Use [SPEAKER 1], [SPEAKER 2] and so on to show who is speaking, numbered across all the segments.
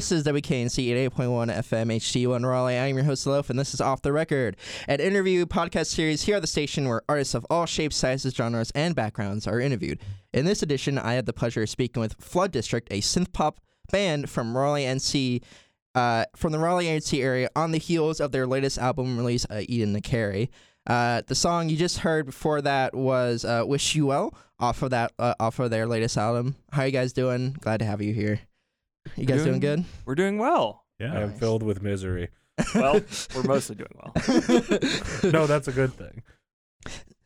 [SPEAKER 1] This is WKNC 88.1 FM HD1 Raleigh. I'm your host, Loaf, and this is Off the Record, an interview podcast series here at the station where artists of all shapes, sizes, genres, and backgrounds are interviewed. In this edition, I had the pleasure of speaking with Flood District, a synth pop band from Raleigh, NC, uh, from the Raleigh, NC area, on the heels of their latest album release, uh, Eden to Carry. Uh, the song you just heard before that was uh, "Wish You Well" off of that uh, off of their latest album. How are you guys doing? Glad to have you here. You guys doing,
[SPEAKER 2] Doing-
[SPEAKER 1] good?
[SPEAKER 2] We're doing well.
[SPEAKER 3] Yeah.
[SPEAKER 4] I am filled with misery.
[SPEAKER 2] Well, we're mostly doing well.
[SPEAKER 4] no, that's a good thing.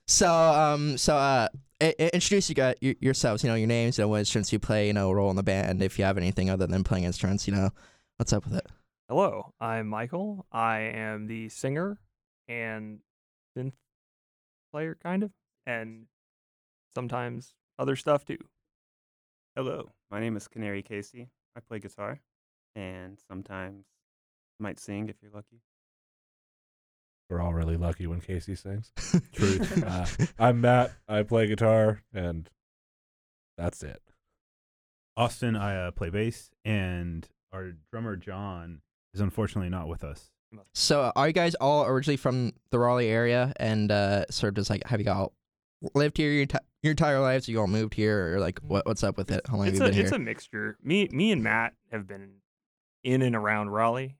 [SPEAKER 1] So, um, so uh, i- i- introduce you guys y- yourselves. You know your names, you know what instruments you play, you know role in the band. If you have anything other than playing instruments, you know what's up with it.
[SPEAKER 2] Hello, I'm Michael. I am the singer and synth player, kind of, and sometimes other stuff too.
[SPEAKER 3] Hello, my name is Canary Casey. I play guitar and sometimes might sing if you're lucky.
[SPEAKER 4] We're all really lucky when Casey sings. Truth. Uh, I'm Matt. I play guitar, and that's it.
[SPEAKER 5] Austin, I uh, play bass, and our drummer John is unfortunately not with us.
[SPEAKER 1] So, uh, are you guys all originally from the Raleigh area, and uh, sort of just like have you all lived here your, enti- your entire lives? You all moved here, or like what, what's up with it? How long
[SPEAKER 2] It's
[SPEAKER 1] have
[SPEAKER 2] a
[SPEAKER 1] you been
[SPEAKER 2] it's
[SPEAKER 1] here?
[SPEAKER 2] a mixture. Me me and Matt have been in and around Raleigh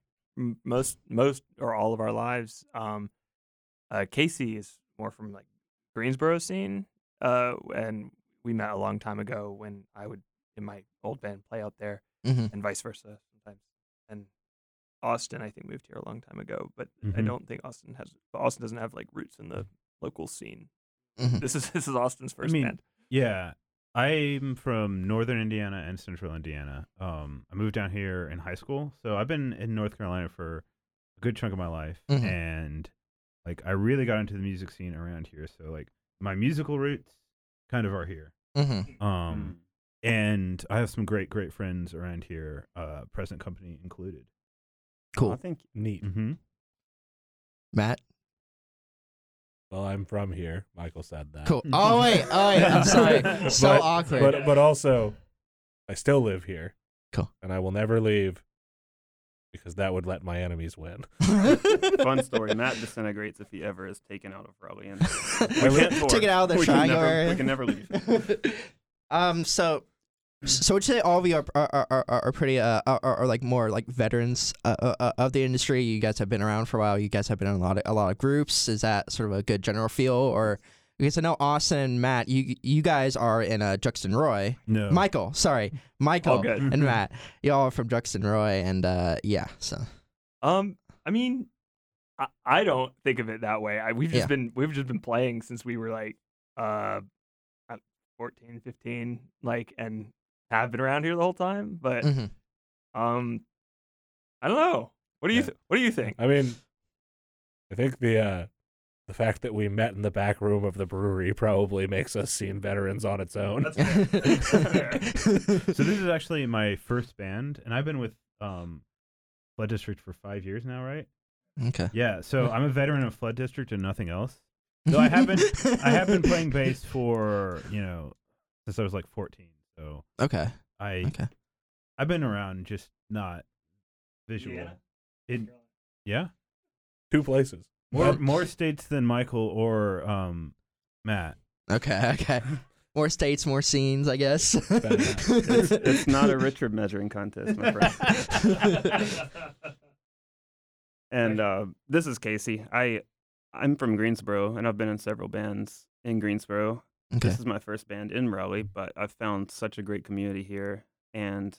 [SPEAKER 2] most most or all of our lives. Um, uh, Casey is more from like Greensboro scene, uh, and we met a long time ago when I would in my old band play out there.
[SPEAKER 1] Mhm.
[SPEAKER 2] and vice versa sometimes. And Austin, I think, moved here a long time ago, but I
[SPEAKER 5] Mhm.
[SPEAKER 2] don't think Austin has. Austin doesn't have like roots in the local scene.
[SPEAKER 1] Mhm.
[SPEAKER 2] This is this is Austin's first I
[SPEAKER 5] mean,
[SPEAKER 2] band.
[SPEAKER 5] Yeah, I'm from northern Indiana and central Indiana. Um, I moved down here in high school, so I've been in North Carolina for a good chunk of my life,
[SPEAKER 1] Mhm.
[SPEAKER 5] and like I really got into the music scene around here. So like my musical roots kind of are here.
[SPEAKER 1] Mhm.
[SPEAKER 5] Um, and I have some great great friends around here, uh, present company included.
[SPEAKER 1] Cool,
[SPEAKER 3] I think
[SPEAKER 4] Neat.
[SPEAKER 5] Mm-hmm.
[SPEAKER 1] Matt.
[SPEAKER 4] Well, I'm from here. Michael said that.
[SPEAKER 1] Cool. Oh wait, oh wait. I'm sorry. So
[SPEAKER 4] But-
[SPEAKER 1] awkward.
[SPEAKER 4] But but also, I still live here.
[SPEAKER 1] Cool.
[SPEAKER 4] And I will never leave because that would let my enemies win.
[SPEAKER 3] fun story. Matt disintegrates if he ever is taken out of Raleigh. And
[SPEAKER 1] We
[SPEAKER 3] can't
[SPEAKER 1] Take it out of the
[SPEAKER 3] we can
[SPEAKER 1] triangle
[SPEAKER 3] never- We can never leave.
[SPEAKER 1] um. So, so would you say all of you are are, are, are, pretty uh are, are like more like veterans uh, uh, uh, of the industry? You guys have been around for a while. You guys have been in a lot of a lot of groups. Is that sort of a good general feel, or because I know Austin and Matt, you you guys are in uh, Juxton Roy.
[SPEAKER 5] No,
[SPEAKER 1] Michael, sorry, Michael and Matt, y'all are from Juxton Roy, and uh yeah. So
[SPEAKER 2] Um, I mean, I, I don't think of it that way. I, we've just
[SPEAKER 1] Yeah.
[SPEAKER 2] been we've just been playing since we were like uh, at 14, 15, like, and have been around here the whole time. But
[SPEAKER 1] mhm.
[SPEAKER 2] um, I don't know. What do you
[SPEAKER 4] Yeah.
[SPEAKER 2] th- What do you think?
[SPEAKER 4] I mean, I think the uh, the fact that we met in the back room of the brewery probably makes us seem veterans on its own.
[SPEAKER 5] So this is actually my first band, and I've been with um, Flood District for five years now, right?
[SPEAKER 1] okay.
[SPEAKER 5] Yeah. So I'm a veteran of Flood District and nothing else. Though I have been, I have been playing bass for you know since I was like 14. So
[SPEAKER 1] Okay.
[SPEAKER 5] I
[SPEAKER 1] Okay.
[SPEAKER 5] I've been around, just not visual.
[SPEAKER 2] Yeah.
[SPEAKER 5] In, yeah.
[SPEAKER 4] Two places.
[SPEAKER 5] More more states than Michael or um, Matt.
[SPEAKER 1] Okay. Okay. More states, more scenes, I guess.
[SPEAKER 3] it's, it's not a Richard measuring contest, my friend. And uh, this is Casey. I I'm from Greensboro, and I've been in several bands in Greensboro.
[SPEAKER 1] Okay.
[SPEAKER 3] This is my first band in Raleigh, but I've found such a great community here. And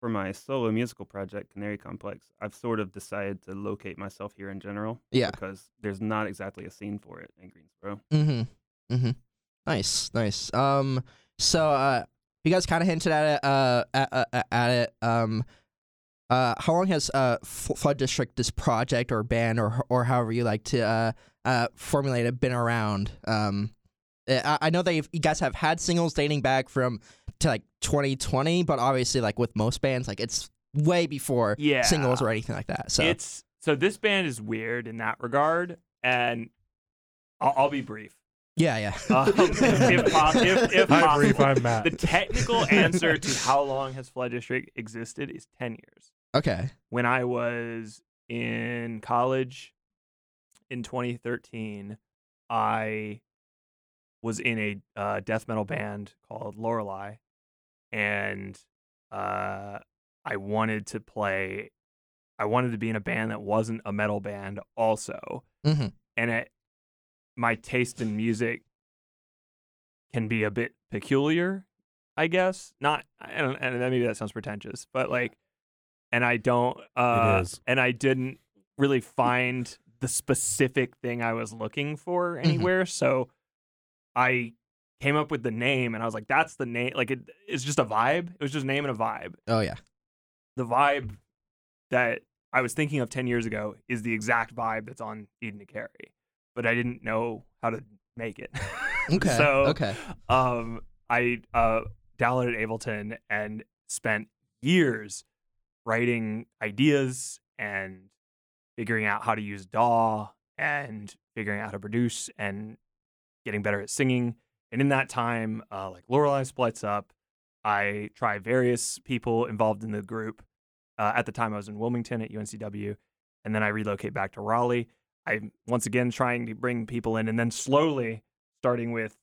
[SPEAKER 3] for my solo musical project, Canary Complex, I've sort of decided to locate myself here in general
[SPEAKER 1] Yeah.
[SPEAKER 3] because there's not exactly a scene for it in Greensboro.
[SPEAKER 1] Mm-hmm. Mm-hmm. Nice, nice. Um, so uh, you guys kind of hinted at it. Uh, at, uh, at it. Um, uh, how long has uh Flood District this project or band or or however you like to uh uh formulate it been around? Um, I, I know that you've- guys have had singles dating back from to like 2020, but obviously like with most bands, like it's way before
[SPEAKER 2] Yeah.
[SPEAKER 1] singles or anything like that. So
[SPEAKER 2] It's so this band is weird in that regard, and I'll, I'll be brief.
[SPEAKER 1] yeah, yeah.
[SPEAKER 2] Um, if, po- if, if
[SPEAKER 4] Hi,
[SPEAKER 2] possible,
[SPEAKER 4] Brief. I'm Matt.
[SPEAKER 2] the technical answer to how long has Flood District existed is ten years.
[SPEAKER 1] okay.
[SPEAKER 2] when I was in college in 2013, I was in a uh, death metal band called Lorelei, and uh, I wanted to play. I wanted to be in a band that wasn't a metal band, also,
[SPEAKER 1] Mm-hmm.
[SPEAKER 2] and it, my taste in music can be a bit peculiar, I guess. Not, I don't, and maybe that sounds pretentious, but like, and I don't, uh, and I didn't really find the specific thing I was looking for anywhere. So I came up with the name, and I was like, "That's the name." Like, it, it's just a vibe. It was just a name and a vibe.
[SPEAKER 1] Oh yeah.
[SPEAKER 2] The vibe that I was thinking of ten years ago is the exact vibe that's on Eden to Carry, but I didn't know how to make it.
[SPEAKER 1] Okay.
[SPEAKER 2] so
[SPEAKER 1] okay.
[SPEAKER 2] um, I uh, downloaded Ableton and spent years writing ideas and figuring out how to use DAW and figuring out how to produce and getting better at singing. And in that time, uh, like Lorelei splits up. I try various people involved in the group. Uh, at the time, I was in Wilmington at UNCW, and then I relocate back to Raleigh. I'm once again trying to bring people in, and then slowly, starting with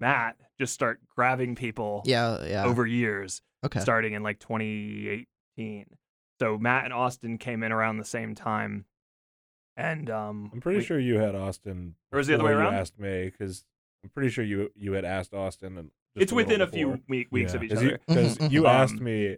[SPEAKER 2] Matt, just start grabbing people
[SPEAKER 1] Yeah, yeah.
[SPEAKER 2] over years,
[SPEAKER 1] okay.
[SPEAKER 2] starting in like 2018. So Matt and Austin came in around the same time, and um,
[SPEAKER 4] I'm pretty
[SPEAKER 2] we-
[SPEAKER 4] sure you had Austin.
[SPEAKER 2] Or was the other way
[SPEAKER 4] before you
[SPEAKER 2] around?
[SPEAKER 4] asked me because I'm pretty sure you you had asked Austin and just
[SPEAKER 2] it's within a
[SPEAKER 4] little
[SPEAKER 2] few week, weeks
[SPEAKER 5] Yeah.
[SPEAKER 2] of each other.
[SPEAKER 4] Because
[SPEAKER 1] Mhm,
[SPEAKER 4] you
[SPEAKER 2] mhm.
[SPEAKER 4] asked
[SPEAKER 2] Um,
[SPEAKER 4] me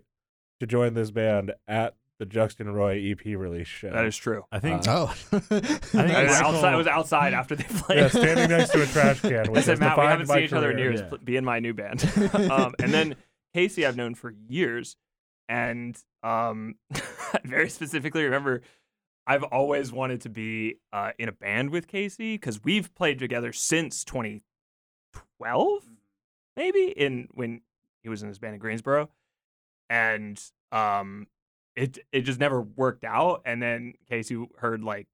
[SPEAKER 4] to join this band at the Juxton Roy EP release show.
[SPEAKER 2] that is true.
[SPEAKER 5] I think
[SPEAKER 4] Uh,
[SPEAKER 1] Oh.
[SPEAKER 5] I think
[SPEAKER 2] I was outside. I was outside after they played.
[SPEAKER 4] yeah, standing next to a trash can.
[SPEAKER 2] I said, Matt, we
[SPEAKER 4] defined
[SPEAKER 2] haven't
[SPEAKER 4] my
[SPEAKER 2] seen each other in
[SPEAKER 4] career."
[SPEAKER 2] years.
[SPEAKER 5] Yeah.
[SPEAKER 2] Be in my new band. um, and then Casey, I've known for years, and um, very specifically remember, I've always wanted to be uh, in a band with Casey because we've played together since 2012, maybe in when he was in his band in Greensboro, and um, it it just never worked out. And then Casey heard like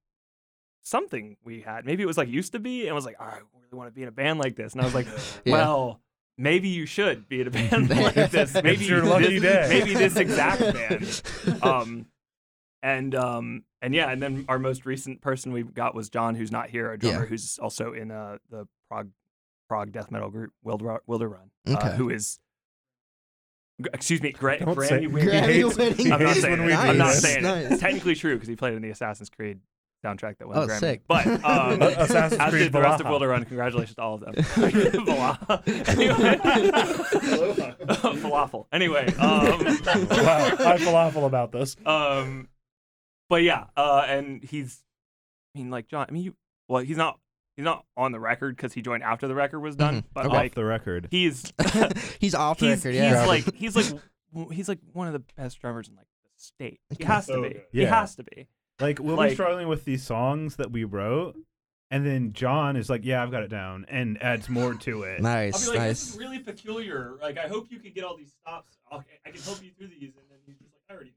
[SPEAKER 2] something we had. Maybe it was like used to be, and was like, "Oh, I really want to be in a band like this. And I was like,
[SPEAKER 1] Yeah.
[SPEAKER 2] well, maybe you should be in a band like this. Maybe
[SPEAKER 4] your lucky
[SPEAKER 2] this,
[SPEAKER 4] day.
[SPEAKER 2] Maybe this exact band. Um, and um, and yeah, and then our most recent person we got was John, who's not here, our drummer,
[SPEAKER 1] Yeah.
[SPEAKER 2] who's also in uh the prog prog death metal group Wilder Wilder Run,
[SPEAKER 1] Okay.
[SPEAKER 2] uh, who is. Excuse me, Gra-
[SPEAKER 4] Don't
[SPEAKER 2] Grammy
[SPEAKER 4] say-
[SPEAKER 2] winning.
[SPEAKER 4] He
[SPEAKER 1] Grammy
[SPEAKER 4] hates-
[SPEAKER 1] winning.
[SPEAKER 2] I'm not saying it.
[SPEAKER 4] we
[SPEAKER 2] I'm
[SPEAKER 4] do
[SPEAKER 2] not
[SPEAKER 1] Nice,
[SPEAKER 2] saying it.
[SPEAKER 1] nice.
[SPEAKER 2] It's technically true because he played in the Assassin's Creed soundtrack that won
[SPEAKER 1] Oh,
[SPEAKER 2] Grammy.
[SPEAKER 1] sick.
[SPEAKER 2] But um,
[SPEAKER 4] Assassin's
[SPEAKER 2] as
[SPEAKER 4] Creed
[SPEAKER 2] did the rest of Wilder Run. Congratulations to all of them. Anyway, falafel. Anyway, um,
[SPEAKER 4] wow, I falafel about this.
[SPEAKER 2] um, but yeah, uh, and he's, I mean, like John. I mean, you, well, he's not, he's not on the record because he joined after the record was done.
[SPEAKER 1] Mhm.
[SPEAKER 2] But
[SPEAKER 1] Okay.
[SPEAKER 5] off
[SPEAKER 2] like,
[SPEAKER 5] the record.
[SPEAKER 2] he's,
[SPEAKER 1] he's off the
[SPEAKER 2] he's,
[SPEAKER 1] record.
[SPEAKER 2] he's
[SPEAKER 1] Yeah.
[SPEAKER 2] like, he's like, he's like one of the best drummers in like the state. He
[SPEAKER 1] Okay.
[SPEAKER 2] has to be.
[SPEAKER 4] good.
[SPEAKER 2] He
[SPEAKER 5] Yeah.
[SPEAKER 2] has to be.
[SPEAKER 5] Like we'll
[SPEAKER 2] Like-
[SPEAKER 5] be struggling with these songs that we wrote, and then John is like, "Yeah, I've got it down," and adds more to it.
[SPEAKER 1] nice, nice.
[SPEAKER 2] really peculiar. Like, I hope you can get all these stops. Okay, I can help you through these. And then he's just like, I already know.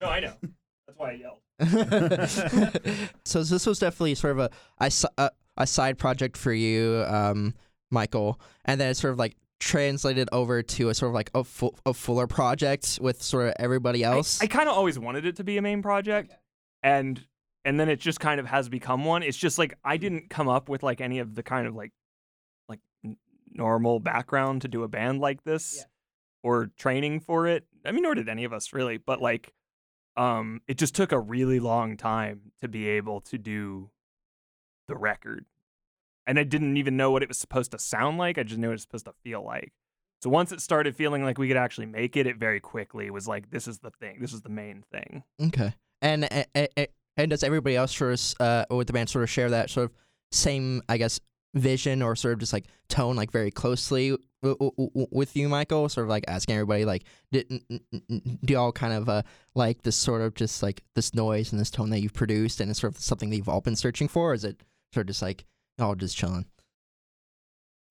[SPEAKER 2] No, I know. That's why I yelled.
[SPEAKER 1] so this was definitely sort of a, a, a, a side project for you, um, Michael, and then it's sort of like translated over to a sort of like a, full, a fuller project with sort of everybody else.
[SPEAKER 2] I, kind of always wanted it to be a main project, and and then it just kind of has become one. It's just like I didn't come up with like any of the kind of like like n- normal background to do a band like this or training for it. I mean, nor did any of us really, but like um, it just took a really long time to be able to do the record. And I didn't even know what it was supposed to sound like. I just knew it was supposed to feel like. So once it started feeling like we could actually make it, it very quickly was like, this is the thing. This is the main thing.
[SPEAKER 1] Okay. And a- a- a- and does everybody else sort of uh or with the band sort of share that sort of same I guess vision or sort of just like tone like very closely w- w- w- with you, Michael? Sort of like asking everybody like, did, n- n- do y'all kind of uh like this sort of just like this noise and this tone that you've produced and it's sort of something that you've all been searching for? Or is it sort of just like all just chilling?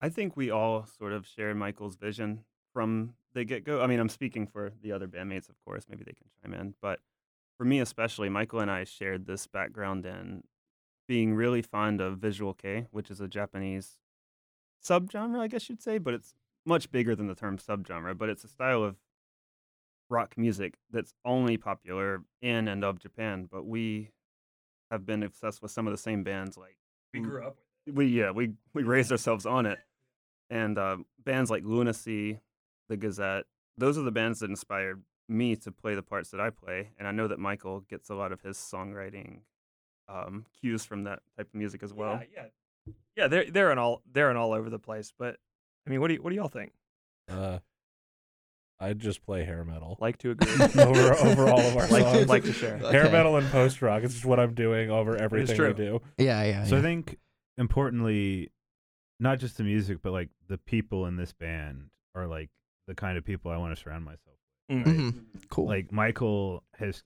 [SPEAKER 3] I think we all sort of share Michael's vision from the get go. I mean, I'm speaking for the other bandmates, of course. Maybe they can chime in. But for me, especially, Michael and I shared this background in being really fond of visual kei, which is a Japanese subgenre, I guess you'd say, but it's much bigger than the term subgenre. But it's a style of rock music that's only popular in and of Japan. But we have been obsessed with some of the same bands like
[SPEAKER 2] We grew up with
[SPEAKER 3] we yeah we we raised ourselves on it and uh, bands like Luna Sea the gazette those are the bands that inspired me to play the parts that i play and i know that michael gets a lot of his songwriting um, cues from that type of music as well
[SPEAKER 2] Yeah, yeah. Yeah, they're they're in all they're in all over the place. But I mean, what do you what do y'all think?
[SPEAKER 4] Uh, I just play hair metal
[SPEAKER 2] Like to agree?
[SPEAKER 4] over over all of our
[SPEAKER 2] like to,
[SPEAKER 4] songs.
[SPEAKER 2] like to share.
[SPEAKER 1] Okay.
[SPEAKER 4] Hair metal and post rock. It's just what I'm doing over everything
[SPEAKER 2] true.
[SPEAKER 4] we do.
[SPEAKER 1] Yeah, yeah.
[SPEAKER 5] So
[SPEAKER 1] yeah.
[SPEAKER 5] I think importantly, not just the music, but like the people in this band are like the kind of people I want to surround myself with.
[SPEAKER 1] Mhm. Cool.
[SPEAKER 5] Like Michael has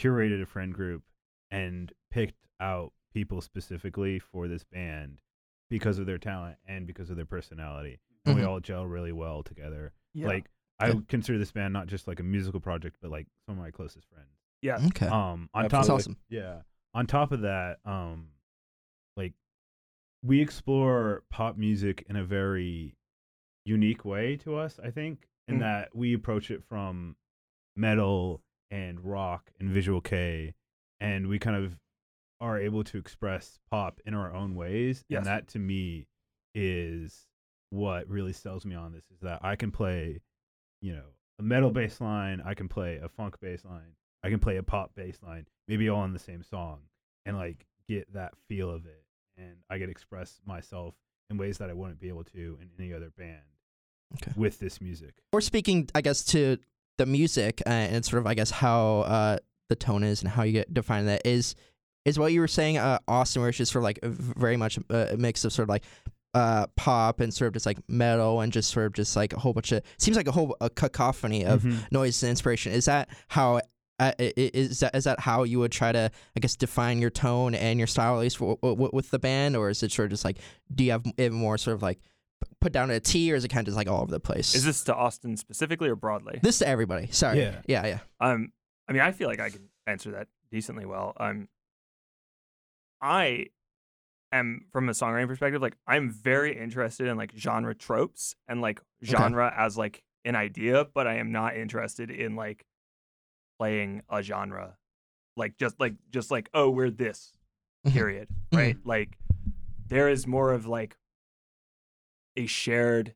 [SPEAKER 5] curated a friend group and picked out people specifically for this band because of their talent and because of their personality. And we
[SPEAKER 1] Mhm.
[SPEAKER 5] all gel really well together.
[SPEAKER 2] Yeah.
[SPEAKER 5] Like I
[SPEAKER 1] Yeah.
[SPEAKER 5] would consider this band not just like a musical project, but like some of my closest friends.
[SPEAKER 2] yeah.
[SPEAKER 1] okay.
[SPEAKER 5] Um, on
[SPEAKER 1] That's
[SPEAKER 5] top,
[SPEAKER 4] Absolutely.
[SPEAKER 1] awesome.
[SPEAKER 5] yeah. On top of that, um, like we explore pop music in a very unique way to us. I think in
[SPEAKER 2] Mm.
[SPEAKER 5] that we approach it from metal and rock and visual kei, and we kind of are able to express pop in our own ways.
[SPEAKER 2] Yes.
[SPEAKER 5] And that to me is what really sells me on this is that I can play, you know, a metal bass line, I can play a funk bass line, I can play a pop bass line, maybe all in the same song, and like get that feel of it. And I get express myself in ways that I wouldn't be able to in any other band
[SPEAKER 1] Okay.
[SPEAKER 5] with this music.
[SPEAKER 1] Or speaking, I guess, to the music uh, and sort of, I guess, how uh, the tone is and how you get define that is is what you were saying, uh, Austin, where it's just sort of like very much a, a mix of sort of like uh, pop and sort of just like metal and just sort of just like a whole bunch of seems like a whole a cacophony of
[SPEAKER 5] Mhm.
[SPEAKER 1] noise and inspiration. Is that how? Uh, i- i- is that is that how you would try to I guess define your tone and your style at least w- w- with the band, or is it sort of just like do you have it more sort of like put down a T, or is it kind of just like all over the place?
[SPEAKER 2] Is this to Austin specifically or broadly?
[SPEAKER 1] This to everybody. Sorry.
[SPEAKER 5] Yeah.
[SPEAKER 1] Yeah. Yeah.
[SPEAKER 2] Um, I mean, I feel like I can answer that decently well. Um, I am from a songwriting perspective, like I'm very interested in like genre tropes and like genre as like an idea, but I am not interested in like playing a genre, like just like just like oh we're this
[SPEAKER 1] Mhm.
[SPEAKER 2] period, right? Like there is more of like a shared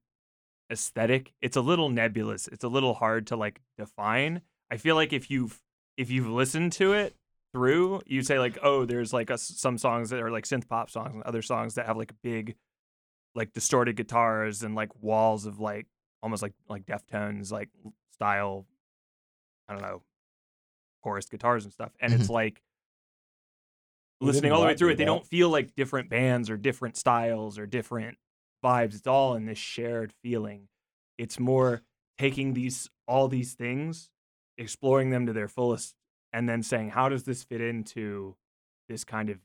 [SPEAKER 2] aesthetic. It's a little nebulous. It's a little hard to like define. I feel like if you've if you've listened to it through, you say like, oh, there's like a, some songs that are like synth pop songs and other songs that have like big, like distorted guitars and like walls of like almost like like Deftones like style. I don't know, chorus guitars and stuff, and it's like listening all the way through it. They don't feel like different bands or different styles or different vibes. It's all in this shared feeling. It's more taking these all these things, exploring them to their fullest, and then saying, how does this fit into this kind of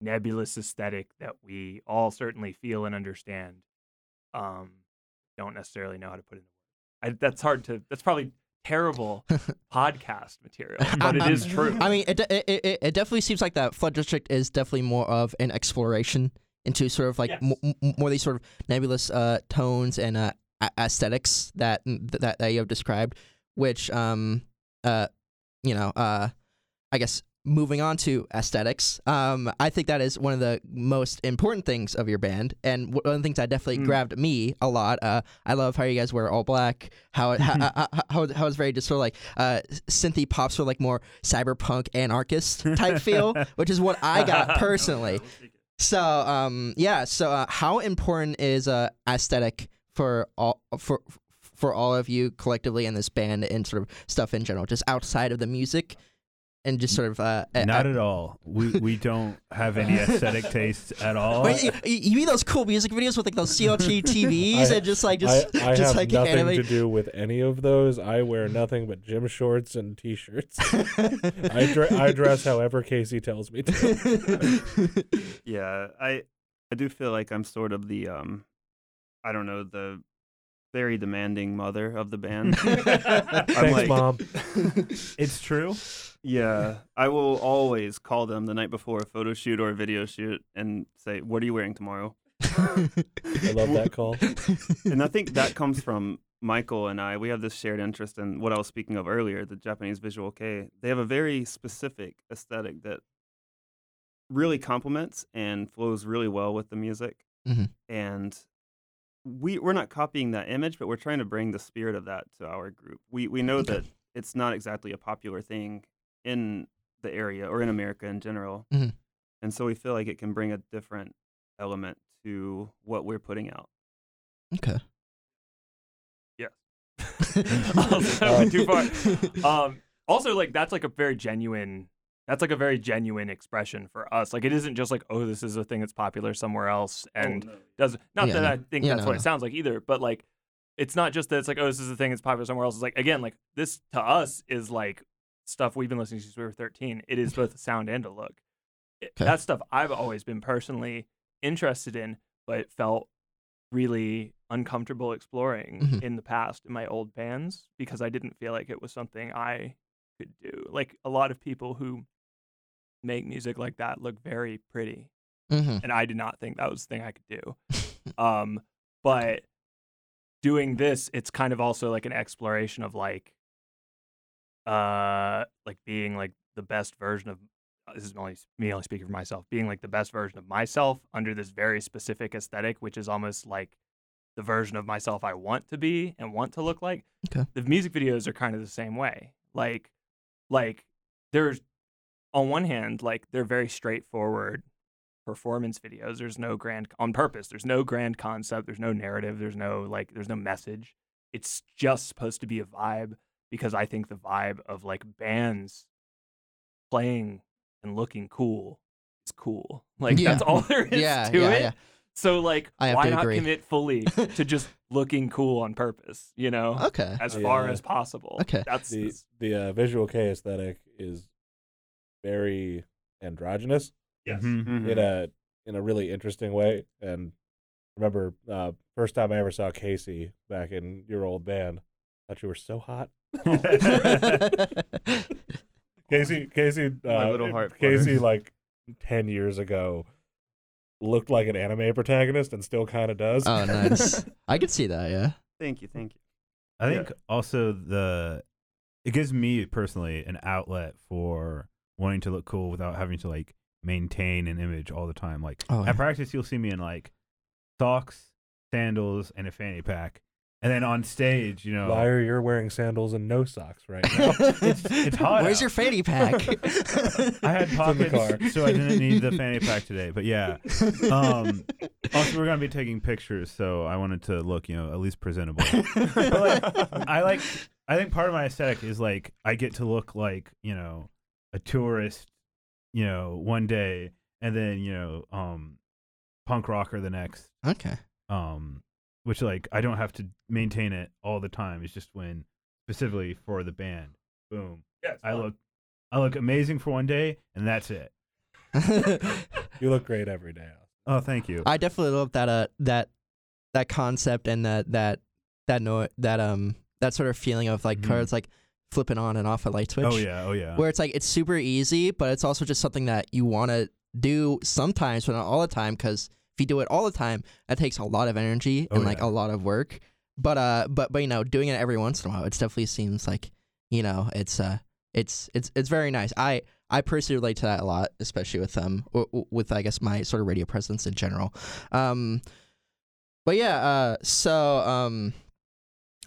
[SPEAKER 2] nebulous aesthetic that we all certainly feel and understand? Um, don't necessarily know how to put it in words. I, that's hard to. That's probably terrible podcast material, but it is true.
[SPEAKER 1] I mean, it, it, it, it definitely seems like that Flood District is definitely more of an exploration into sort of like
[SPEAKER 2] Yes.
[SPEAKER 1] m- m- more these sort of nebulous uh, tones and uh, a- aesthetics that, that that you have described, which um uh you know uh I guess moving on to aesthetics, um, I think that is one of the most important things of your band, and one of the things that definitely
[SPEAKER 3] Mm.
[SPEAKER 1] grabbed me a lot. Uh, I love how you guys wear all black. How it, how, how, how, how it's very just sort of like uh, synthy pop, sort of like more cyberpunk anarchist type feel, which is what I got personally. So um yeah, so uh, how important is uh aesthetic for all for for all of you collectively in this band and sort of stuff in general, just outside of the music and just sort of uh
[SPEAKER 5] Not
[SPEAKER 1] uh,
[SPEAKER 5] at all. We we don't have any aesthetic tastes at all.
[SPEAKER 1] Wait, you, you you mean those cool music videos with like those CRT TVs
[SPEAKER 4] I-
[SPEAKER 1] and just like just
[SPEAKER 4] I, I
[SPEAKER 1] just
[SPEAKER 4] have
[SPEAKER 1] like
[SPEAKER 4] nothing
[SPEAKER 1] anime?
[SPEAKER 4] to do with any of those. I wear nothing but gym shorts and t-shirts. I, dre- I dress however Casey tells me to.
[SPEAKER 3] Yeah, I I do feel like I'm sort of the um I don't know, the very demanding mother of the band.
[SPEAKER 4] Thanks,
[SPEAKER 3] like-
[SPEAKER 4] mom.
[SPEAKER 5] It's true.
[SPEAKER 3] yeah, I will always call them the night before a photo shoot or a video shoot and say, "What are you wearing tomorrow?"
[SPEAKER 4] I love that call.
[SPEAKER 3] and I think that comes from Michael and I. We have this shared interest in what I was speaking of earlier, the Japanese visual kei. They have a very specific aesthetic that really complements and flows really well with the music.
[SPEAKER 1] Mhm.
[SPEAKER 3] And we we're not copying that image, but we're trying to bring the spirit of that to our group. We we know that it's not exactly a popular thing in the area or in America in general.
[SPEAKER 1] Mhm.
[SPEAKER 3] And so we feel like it can bring a different element to what we're putting out.
[SPEAKER 1] okay.
[SPEAKER 2] Also, I went too far. Um, also, like that's like a very genuine. That's like a very genuine expression for us. Like it isn't just like, oh, this is a thing that's popular somewhere else, and does not
[SPEAKER 1] Yeah,
[SPEAKER 2] that
[SPEAKER 1] no.
[SPEAKER 2] I think
[SPEAKER 1] Yeah,
[SPEAKER 2] that's
[SPEAKER 1] no,
[SPEAKER 2] what
[SPEAKER 1] no.
[SPEAKER 2] it sounds like either. But like, it's not just that it's like, oh, this is a thing that's popular somewhere else. It's like again, like this to us is like stuff we've been listening to since we were thirteen. It is both a sound and a look. It-
[SPEAKER 1] Okay.
[SPEAKER 2] That's stuff I've always been personally interested in, but felt really uncomfortable exploring
[SPEAKER 1] Mhm.
[SPEAKER 2] in the past in my old bands because I didn't feel like it was something I could do. Like a lot of people who make music like that look very pretty,
[SPEAKER 1] hmm
[SPEAKER 2] and I did not think that was the thing I could do. Um, but doing this, it's kind of also like an exploration of like, uh, like being like the best version of. This is only me only speaking for myself. Being like the best version of myself under this very specific aesthetic, which is almost like the version of myself I want to be and want to look like.
[SPEAKER 1] Okay.
[SPEAKER 2] The music videos are kind of the same way. Like, like there's on one hand, like they're very straightforward performance videos. There's no grand on purpose. There's no grand concept. There's no narrative. There's no like. There's no message. It's just supposed to be a vibe because I think the vibe of like bands playing and looking cool is cool. Like
[SPEAKER 1] Yeah.
[SPEAKER 2] that's all there is
[SPEAKER 1] Yeah,
[SPEAKER 2] to
[SPEAKER 1] yeah,
[SPEAKER 2] it.
[SPEAKER 1] yeah.
[SPEAKER 2] So like,
[SPEAKER 1] I
[SPEAKER 2] why not
[SPEAKER 1] agree.
[SPEAKER 2] commit fully to just looking cool on purpose? You know,
[SPEAKER 1] Okay.
[SPEAKER 2] as
[SPEAKER 4] Yeah.
[SPEAKER 2] far as possible.
[SPEAKER 1] Okay.
[SPEAKER 2] That's
[SPEAKER 4] The the uh, visual kei aesthetic is very androgynous
[SPEAKER 2] yes.
[SPEAKER 5] Mhm.
[SPEAKER 3] Mm-hmm.
[SPEAKER 4] in a in a really interesting way. And remember, uh, first time I ever saw Casey back in your old band, thought you were so hot. Casey, Casey,
[SPEAKER 3] My
[SPEAKER 4] uh,
[SPEAKER 3] little heart
[SPEAKER 4] Casey,
[SPEAKER 3] flutters.
[SPEAKER 4] like ten years ago, looked like an anime protagonist and still kind of does.
[SPEAKER 1] oh, nice. I could see that. Yeah.
[SPEAKER 3] Thank you, thank you.
[SPEAKER 5] I
[SPEAKER 4] Yeah.
[SPEAKER 5] think also the it gives me personally an outlet for wanting to look cool without having to like maintain an image all the time. Like
[SPEAKER 1] Oh, yeah.
[SPEAKER 5] at practice, you'll see me in like socks, sandals, and a fanny pack, and then on stage, you know,
[SPEAKER 4] Liar, you're wearing sandals and no socks right now.
[SPEAKER 5] it's- it's hot
[SPEAKER 1] Where's
[SPEAKER 5] out.
[SPEAKER 1] your fanny pack?
[SPEAKER 5] I had
[SPEAKER 4] in the
[SPEAKER 5] pockets,
[SPEAKER 4] car.
[SPEAKER 5] so I didn't need the fanny pack today. But yeah, um, also we're gonna be taking pictures, so I wanted to look, you know, at least presentable. But like, I like. I think part of my aesthetic is like I get to look like you know a tourist, you know, one day, and then you know, um, punk rocker the next.
[SPEAKER 1] okay.
[SPEAKER 5] Um, which like I don't have to maintain it all the time. It's just when specifically for the band. Boom.
[SPEAKER 2] Yes,
[SPEAKER 5] I look, I look amazing for one day, and that's it.
[SPEAKER 4] you look great every day.
[SPEAKER 5] Oh, thank you.
[SPEAKER 1] I definitely love that uh that that concept and that that that no that um that sort of feeling of like
[SPEAKER 5] Mhm.
[SPEAKER 1] cards like flipping on and off a light switch.
[SPEAKER 5] oh yeah, oh yeah.
[SPEAKER 1] Where it's like it's super easy, but it's also just something that you want to do sometimes, but not all the time. Because if you do it all the time, that takes a lot of energy
[SPEAKER 5] Oh,
[SPEAKER 1] and like a lot of work. But uh, but but you know, doing it every once in a while, it definitely seems like you know, it's uh, it's it's it's very nice. I I personally relate to that a lot, especially with um with I guess my sort of radio presence in general. Um, but yeah, uh, so um,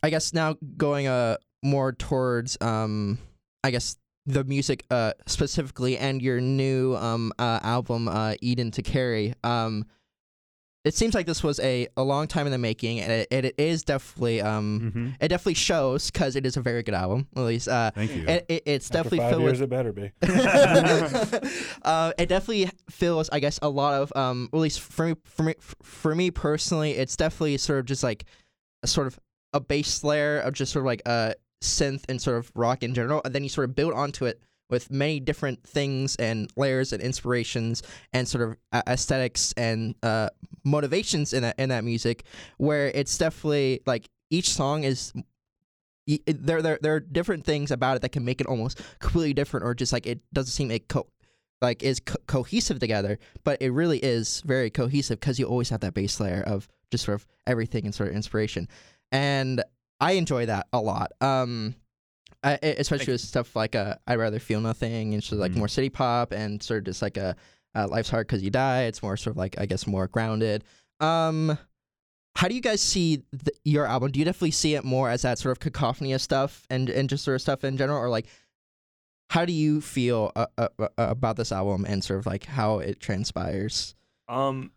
[SPEAKER 1] I guess now going uh more towards um, I guess the music uh specifically and your new um uh, album uh Eden to Carry um. It seems like this was a, a long time in the making, and it, it is definitely um
[SPEAKER 5] hmm
[SPEAKER 1] it definitely shows because it is a very good album. At least uh,
[SPEAKER 5] Thank you.
[SPEAKER 1] it, it, it's
[SPEAKER 4] After
[SPEAKER 1] definitely
[SPEAKER 4] five
[SPEAKER 1] filled
[SPEAKER 4] years,
[SPEAKER 1] with
[SPEAKER 4] it better be.
[SPEAKER 1] uh, it definitely feels, I guess, a lot of, um, at least for me, for me, for me personally, it's definitely sort of just like a sort of a base layer of just sort of like a synth and sort of rock in general, and then you sort of build onto it with many different things and layers and inspirations and sort of uh, aesthetics and uh, motivations in that in that music, where it's definitely like each song is there there there are different things about it that can make it almost completely different or just like it doesn't seem like co- like is co- cohesive together but it really is very cohesive because you always have that base layer of just sort of everything and sort of inspiration. And i enjoy that a lot um I, especially with stuff like uh, I'd rather feel nothing and sort of like
[SPEAKER 5] Mhm.
[SPEAKER 1] more city pop and sort of just like a uh, life's hard because you die. It's more sort of like I guess more grounded. Um, how do you guys see th- your album? Do you definitely see it more as that sort of cacophony of stuff and and just sort of stuff in general, or like how do you feel uh, uh, uh, about this album and sort of like how it transpires?
[SPEAKER 2] Um,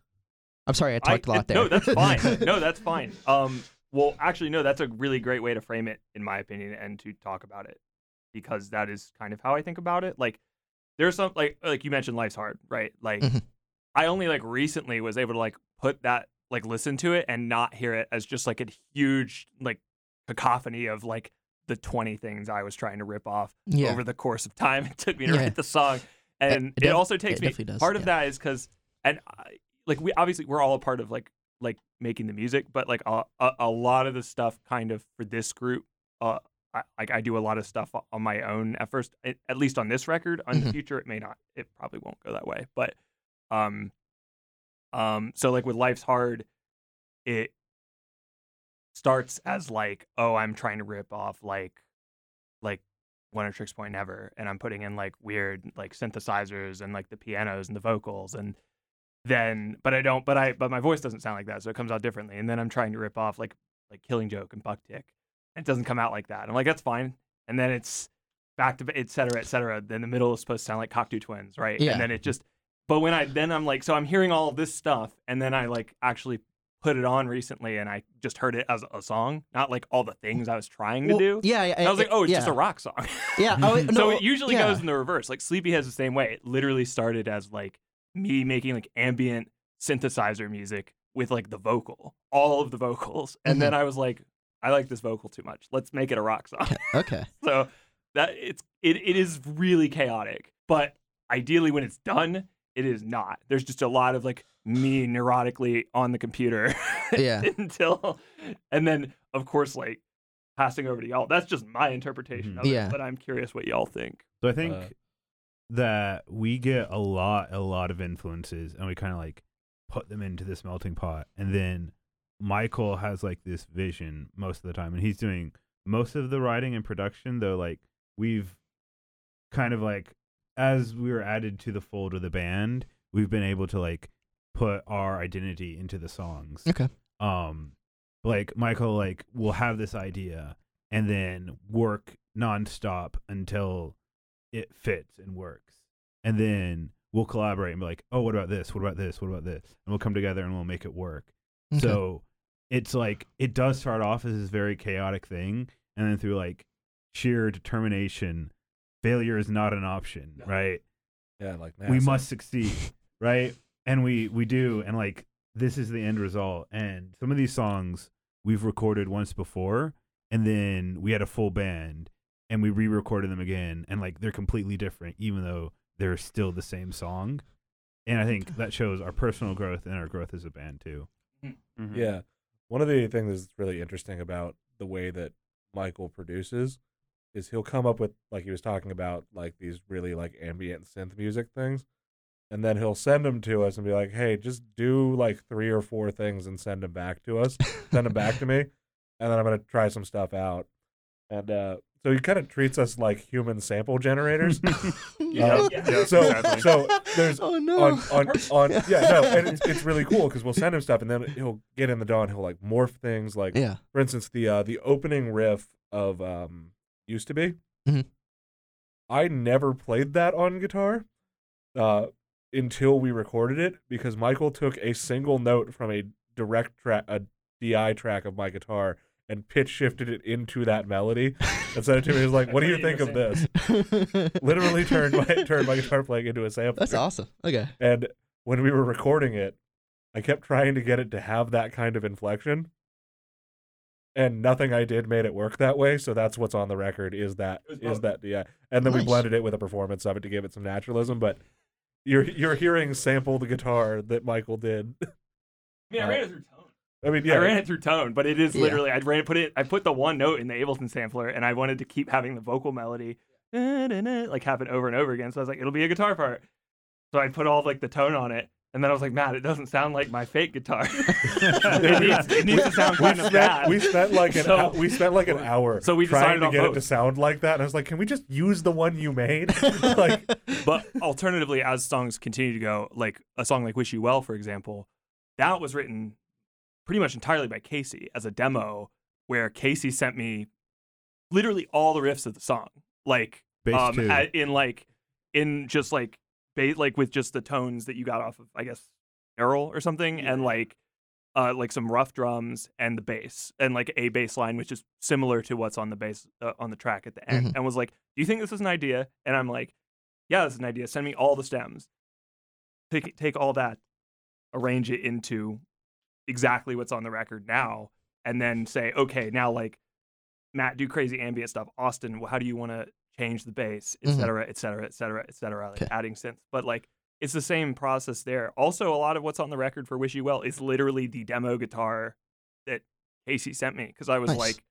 [SPEAKER 1] I'm sorry, I
[SPEAKER 2] I-
[SPEAKER 1] talked a lot there.
[SPEAKER 2] No, that's fine. no, that's fine. Um, well, actually, no, that's a really great way to frame it, in my opinion, and to talk about it, because that is kind of how I think about it. Like, there's some like like you mentioned, life's hard, right? Like,
[SPEAKER 1] Mhm.
[SPEAKER 2] I only like recently was able to like put that like listen to it and not hear it as just like a huge like cacophony of like the 20 things I was trying to rip off
[SPEAKER 1] yeah,
[SPEAKER 2] over the course of time it took me to
[SPEAKER 1] Yeah.
[SPEAKER 2] write the song. And
[SPEAKER 1] it
[SPEAKER 2] it,
[SPEAKER 1] def-
[SPEAKER 2] also takes
[SPEAKER 1] it
[SPEAKER 2] me
[SPEAKER 1] does,
[SPEAKER 2] part of that is because and I, like we obviously we're all a part of like like making the music, but like a, a, a lot of the stuff kind of for this group, uh, I, like I do a lot of stuff on my own at first, at least on this record. On the
[SPEAKER 1] Mhm.
[SPEAKER 2] future, it may not, it probably won't go that way, but um, um, so like with life's hard, it starts as like, oh, I'm trying to rip off like, like Oneohtrix Point Never, and I'm putting in like weird like synthesizers and like the pianos and the vocals, and then, but I don't, but I, but my voice doesn't sound like that, so it comes out differently. And then I'm trying to rip off like like Killing Joke and Buck Tick, and it doesn't come out like that. I'm like, that's fine. And then it's back to et cetera, et cetera. Then the middle is supposed to sound like Cocteau Twins, right?
[SPEAKER 1] Yeah.
[SPEAKER 2] And then it just, but when I then I'm like, so I'm hearing all of this stuff, and then I like actually put it on recently, and I just heard it as a song, not like all the things I was trying to
[SPEAKER 1] Well,
[SPEAKER 2] do.
[SPEAKER 1] Yeah, yeah.
[SPEAKER 2] And I was like, oh, it's
[SPEAKER 1] yeah.
[SPEAKER 2] just a rock song.
[SPEAKER 1] yeah. Oh, it-
[SPEAKER 2] so it usually
[SPEAKER 1] yeah.
[SPEAKER 2] goes in the reverse. Like Sleepy has the same way. It literally started as like me making like ambient synthesizer music with like the vocal, all of the vocals, and
[SPEAKER 1] Mm-hmm.
[SPEAKER 2] then I was like, I like this vocal too much. Let's make it a rock song.
[SPEAKER 1] Okay.
[SPEAKER 2] so that it's it it is really chaotic, but ideally when it's done, it is not. There's just a lot of like me neurotically on the computer
[SPEAKER 1] Yeah.
[SPEAKER 2] until and then of course like passing over to y'all. That's just my interpretation
[SPEAKER 5] Mhm.
[SPEAKER 2] of it,
[SPEAKER 1] Yeah.
[SPEAKER 2] but I'm curious what y'all think.
[SPEAKER 5] So I think
[SPEAKER 4] Uh,
[SPEAKER 5] that we get a lot, a lot of influences, and we kind of like put them into this melting pot, and then Michael has like this vision most of the time, and he's doing most of the writing and production. Though, like we've kind of like as we were added to the fold of the band, we've been able to like put our identity into the songs.
[SPEAKER 1] Okay.
[SPEAKER 5] Um, like Michael like will have this idea and then work nonstop until it fits and works. And then we'll collaborate and be like, oh, what about this? What about this? What about this? And we'll come together and we'll make it work.
[SPEAKER 1] Okay.
[SPEAKER 5] So it's like it does start off as this very chaotic thing, and then through like sheer determination, failure is not an option,
[SPEAKER 2] No.
[SPEAKER 5] right?
[SPEAKER 4] yeah, like
[SPEAKER 5] we
[SPEAKER 4] NASA.
[SPEAKER 5] must succeed, right? And we we do, and like this is the end result. And some of these songs we've recorded once before, and then we had a full band, and we re-recorded them again, and like they're completely different, even though they're still the same song. And I think that shows our personal growth and our growth as a band too.
[SPEAKER 3] Mhm.
[SPEAKER 4] Yeah. One of the things that's really interesting about the way that Michael produces is he'll come up with like he was talking about like these really like ambient synth music things and then he'll send them to us and be like, "Hey, just do like three or four things and send them back to us. send them back to me, and then I'm gonna try some stuff out." And uh, so he kind of treats us like human sample generators.
[SPEAKER 2] Yeah,
[SPEAKER 4] Uh,
[SPEAKER 2] yeah,
[SPEAKER 4] so
[SPEAKER 2] exactly.
[SPEAKER 4] so there's
[SPEAKER 1] Oh no.
[SPEAKER 4] on on, on yeah no and it's, it's really cool because we'll send him stuff and then he'll get in the DAW he'll like morph things like
[SPEAKER 1] yeah.
[SPEAKER 4] for instance the uh the opening riff of um used to be
[SPEAKER 1] Mhm.
[SPEAKER 4] i never played that on guitar uh until we recorded it because michael took a single note from a direct track a di track of my guitar and pitch shifted it into that melody and sent it to me he was like what do you think of this literally turned my turned my guitar playing into a sample
[SPEAKER 1] That's awesome. Okay.
[SPEAKER 4] and when we were recording it, I kept trying to get it to have that kind of inflection. And nothing I did made it work that way, so that's what's on the record is that is that yeah. And then we blended it with a performance of it to give it some naturalism, but you're you're hearing sample the guitar that Michael did.
[SPEAKER 2] I mean, I ran it through.
[SPEAKER 4] I mean, yeah.
[SPEAKER 2] I ran it through tone, but it is
[SPEAKER 1] Yeah.
[SPEAKER 2] literally I ran put it I put the one note in the Ableton sampler and I wanted to keep having the vocal melody like happen over and over again. So I was like, it'll be a guitar part. So I put all like the tone on it, and then I was like, Matt, it doesn't sound like my fake guitar. it, needs, it needs to sound
[SPEAKER 4] we
[SPEAKER 2] kind of
[SPEAKER 4] spent,
[SPEAKER 2] bad.
[SPEAKER 4] we spent like an
[SPEAKER 2] So-
[SPEAKER 4] hou- we spent like an hour
[SPEAKER 2] So we
[SPEAKER 4] trying to
[SPEAKER 2] on
[SPEAKER 4] get it to sound like that, and I was like, "Can we just use the one you made?" like,
[SPEAKER 2] but alternatively, as songs continue to go, like a song like "Wish You Well," for example, that was written pretty much entirely by Casey as a demo, where Casey sent me literally all the riffs of the song, like um, at- in like in just like ba- like with just the tones that you got off of, I guess, Earl or something, and like uh, like some rough drums and the bass and like a bass line, which is similar to what's on the bass uh, on the track at the end,
[SPEAKER 1] Mhm.
[SPEAKER 2] and was like, "Do you think this is an idea?" And I'm like, "Yeah, this is an idea. Send me all the stems. Take take all that, arrange it into exactly what's on the record now, and then say, okay, now like Matt, do crazy ambient stuff. Austin, how do you want to change the bass, et
[SPEAKER 1] Mhm.
[SPEAKER 2] cetera, et cetera, et cetera, et cetera, like
[SPEAKER 1] Okay.
[SPEAKER 2] adding synths. But like it's the same process there. Also, a lot of what's on the record for Wish You Well is literally the demo guitar that Casey sent me because I was
[SPEAKER 1] Nice.
[SPEAKER 2] like,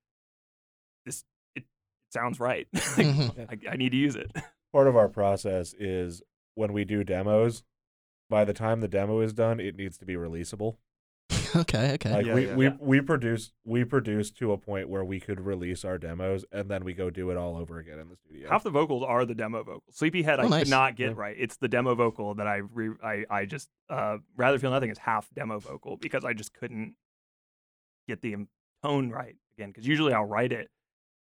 [SPEAKER 2] this it, it sounds right. Like,
[SPEAKER 1] Mhm.
[SPEAKER 2] I, I need to use it.
[SPEAKER 4] part of our process is when we do demos. By the time the demo is done, it needs to be releasable.
[SPEAKER 1] okay. Okay.
[SPEAKER 4] Like
[SPEAKER 3] Yeah,
[SPEAKER 4] we,
[SPEAKER 3] yeah.
[SPEAKER 4] we we produce we produce to a point where we could release our demos and then we go do it all over again in the studio.
[SPEAKER 2] Half the vocals are the demo vocals. Sleepyhead, I
[SPEAKER 1] Oh,
[SPEAKER 2] could not get
[SPEAKER 4] Yeah.
[SPEAKER 2] right. It's the demo vocal that I re- I I just uh rather feel nothing is half demo vocal because I just couldn't get the im- tone right again. Because usually I'll write it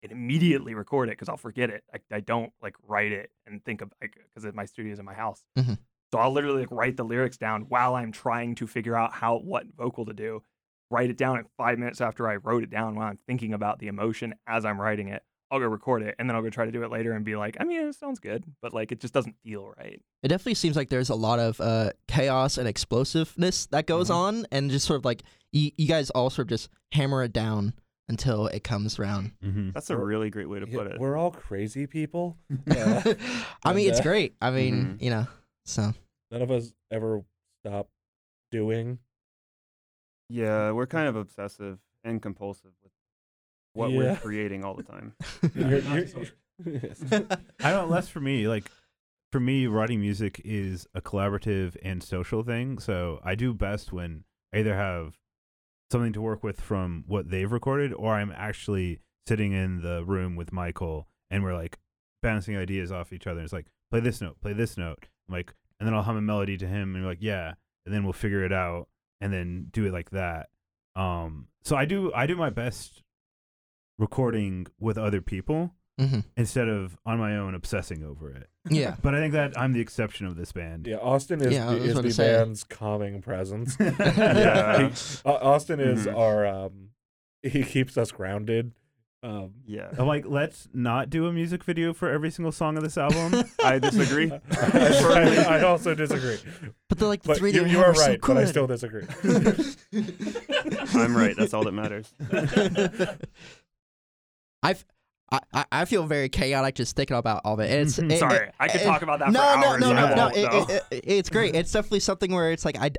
[SPEAKER 2] and immediately record it because I'll forget it. I, I don't like write it and think of because my studio's in my house.
[SPEAKER 1] Mhm.
[SPEAKER 2] So I'll literally like write the lyrics down while I'm trying to figure out how what vocal to do. Write it down at five minutes after I wrote it down while I'm thinking about the emotion as I'm writing it. I'll go record it and then I'll go try to do it later and be like, I mean, it sounds good, but like it just doesn't feel right.
[SPEAKER 1] It definitely seems like there's a lot of uh, chaos and explosiveness that goes
[SPEAKER 2] Mhm.
[SPEAKER 1] on, and just sort of like you, you guys all sort of just hammer it down until it comes around.
[SPEAKER 5] Mm-hmm.
[SPEAKER 3] That's a really great way to put it.
[SPEAKER 4] We're all crazy people. Uh,
[SPEAKER 1] I mean, it's
[SPEAKER 4] uh,
[SPEAKER 1] great. I mean,
[SPEAKER 3] Mhm.
[SPEAKER 1] you know, so
[SPEAKER 4] none of us ever stop doing.
[SPEAKER 3] Yeah, we're kind of obsessive and compulsive with what we're creating all the time.
[SPEAKER 4] You're- you're- Yes.
[SPEAKER 5] I don't. Less for me. Like for me, writing music is a collaborative and social thing. So I do best when I either have something to work with from what they've recorded, or I'm actually sitting in the room with Michael and we're like bouncing ideas off each other. It's like play this note, play this note, I'm like, and then I'll hum a melody to him, and we're like, yeah, and then we'll figure it out, and then do it like that. Um, so I do. I do my best recording with other people
[SPEAKER 1] mhm.
[SPEAKER 5] instead of on my own obsessing over it.
[SPEAKER 1] yeah.
[SPEAKER 5] But I think that I'm the exception of this band.
[SPEAKER 4] Yeah, Austin is
[SPEAKER 1] Yeah,
[SPEAKER 4] the, is the
[SPEAKER 1] say.
[SPEAKER 4] band's calming presence.
[SPEAKER 3] Yeah.
[SPEAKER 4] He- Au- Austin is
[SPEAKER 3] Mhm.
[SPEAKER 4] our um, he keeps us grounded. Um,
[SPEAKER 3] Yeah.
[SPEAKER 5] I'm like, let's not do a music video for every single song of this album.
[SPEAKER 3] I disagree.
[SPEAKER 4] I, I, I also disagree,
[SPEAKER 1] But the like the
[SPEAKER 4] but
[SPEAKER 1] three
[SPEAKER 4] you, you are
[SPEAKER 1] are so
[SPEAKER 4] right. But I still disagree.
[SPEAKER 3] I'm right. That's all that matters.
[SPEAKER 1] I've I, I- I feel very chaotic just thinking about all of it. And it's it-
[SPEAKER 2] Sorry,
[SPEAKER 1] it-
[SPEAKER 2] I could
[SPEAKER 1] it-
[SPEAKER 2] talk about that
[SPEAKER 1] no,
[SPEAKER 2] for
[SPEAKER 1] no,
[SPEAKER 2] hours.
[SPEAKER 1] No,
[SPEAKER 2] and
[SPEAKER 1] no,
[SPEAKER 2] I
[SPEAKER 1] no, it- it- it- it's great. It's definitely something where it's like I,